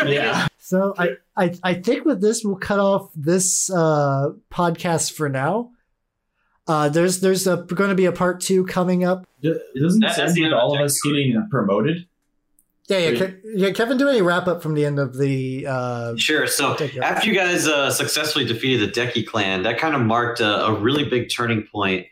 yeah. So I, I, I think with this we'll cut off this uh, podcast for now. Uh, there's there's a, going to be a part two coming up. It doesn't That- that's seem with all of us getting promoted. Yeah, yeah, Sweet. Ke- yeah. Kevin, do any wrap up from the end of the? Uh, Sure. So after you guys uh, successfully defeated the Deki clan, that kind of marked a, a really big turning point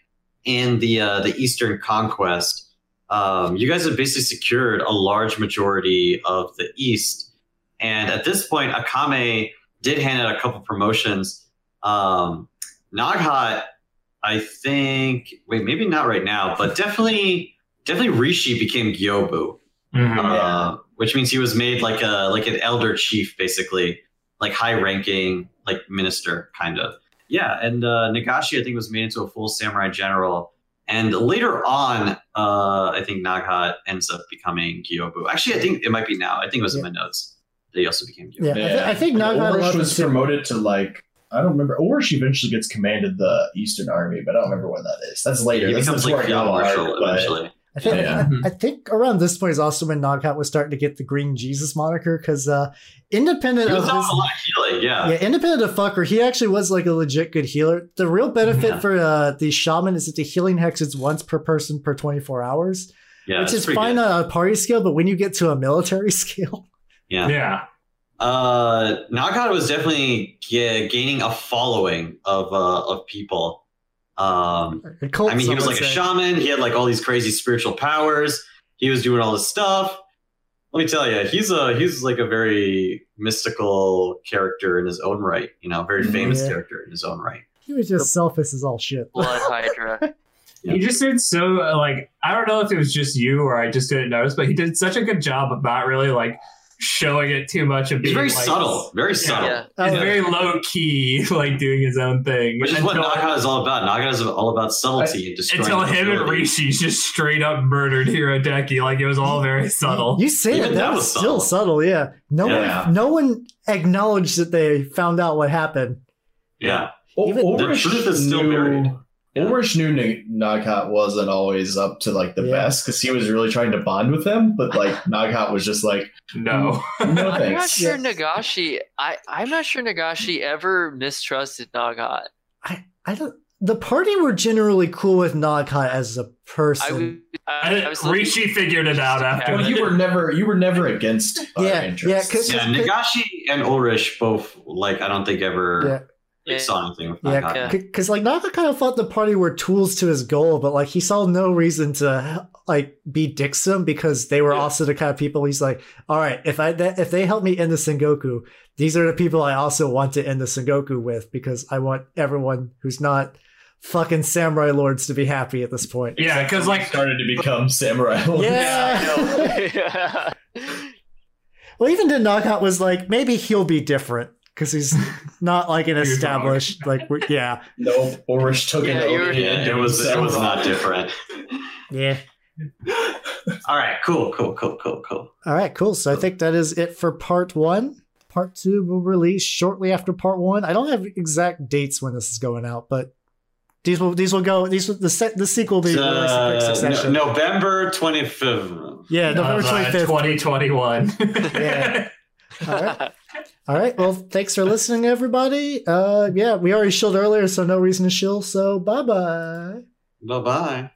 in the uh, the Eastern conquest. Um, you guys have basically secured a large majority of the East, and at this point, Akame did hand out a couple promotions. Um, Naghat, I think. Wait, maybe not right now, but definitely, definitely Rishi became Gyobu Mhm. uh, which means he was made like a like an elder chief, basically, like high ranking, like minister, kind of. Yeah, and uh, Nagashi, I think, was made into a full samurai general. And later on, uh, I think Naghat ends up becoming Gyobu. Actually, I think it might be now. I think it was in my notes that he also became Gyobu. yeah, I, th- I think And Naga Ulrich loves was promoted to like I don't remember. Or she eventually gets commanded the Eastern Army, but I don't remember when that is. That's later. He That's becomes the like field Toriyama marshal eventually. I think Yeah. I, I think around this point is also when Naghat was starting to get the Green Jesus moniker because uh, independent He of was his, a lot of healing, yeah. yeah, independent of fucker, he actually was like a legit good healer. The real benefit Yeah. for uh, the shaman is that the healing hex is once per person per twenty four hours, Yeah, which is fine good. on a party scale, but when you get to a military <laughs> scale, Yeah. Yeah. Uh, Naghat was definitely ga- gaining a following of uh, of people. Um, cult, I mean, he was would like a shaman. He had like all these crazy spiritual powers. He was doing all this stuff. Let me tell you, he's a he's like a very mystical character in his own right. You know, very famous Yeah. character in his own right. He was just selfish as all shit. Blood Hydra. <laughs> He just did so uh, like I don't know if it was just you or I just didn't notice, but he did such a good job of not really like showing it too much of He's being very like, subtle, very subtle. Yeah. He's Oh, very low key, <laughs> like doing his own thing. Which is what Until- is all about. Naghat is all about subtlety and destroying until him and ability. Rishi just straight up murdered Hirodeki. Like it was all very subtle. You say Even that, that that was, was still subtle. subtle, yeah. No Yeah. one no one acknowledged that they found out what happened. Yeah. O- Even- The truth is still knew- buried. Yeah. Ulrich knew N- Naghat wasn't always up to like the Yeah. best because he was really trying to bond with him, but like <laughs> Naghat was just like, No. Mm, no <laughs> I'm not sure Yeah. Nagashi. I I'm not sure Nagashi ever mistrusted Naghat. I, I don't. The party were generally cool with Naghat as a person. I, I, I was Rishi figured it out after. Well, you were never you were never against our Yeah, interests. yeah, 'cause- Yeah, Nagashi and Ulrich both like I don't think ever yeah, they saw anything with yeah, because like Naga kind of thought the party were tools to his goal, but like he saw no reason to like be Dixon because they were Yeah. also the kind of people he's like, all right, if I if they help me end the Sengoku, these are the people I also want to end the Sengoku with because I want everyone who's not fucking samurai lords to be happy at this point. Yeah, because like started to become samurai. Yeah. Yeah. <laughs> Well, even then, Naghat was like, maybe he'll be different because he's not like an <laughs> He was wrong. established, like, we're- yeah, no, Ulrich took Yeah, it. you were- Yeah, it was it was not <laughs> different. yeah. <laughs> All right, cool, cool, cool, cool, cool. All right, cool. So I think that is it for part one. Part two will release shortly after part one. I don't have exact dates when this is going out, but these will these will go. These will, the set the sequel will be released in quick Uh, succession. no- November twenty fifth. yeah, November twenty fifth. 2021. Yeah. All right. All right. Well, thanks for listening, everybody. Uh, yeah, we already shilled earlier, so no reason to shill. So bye bye. Bye bye.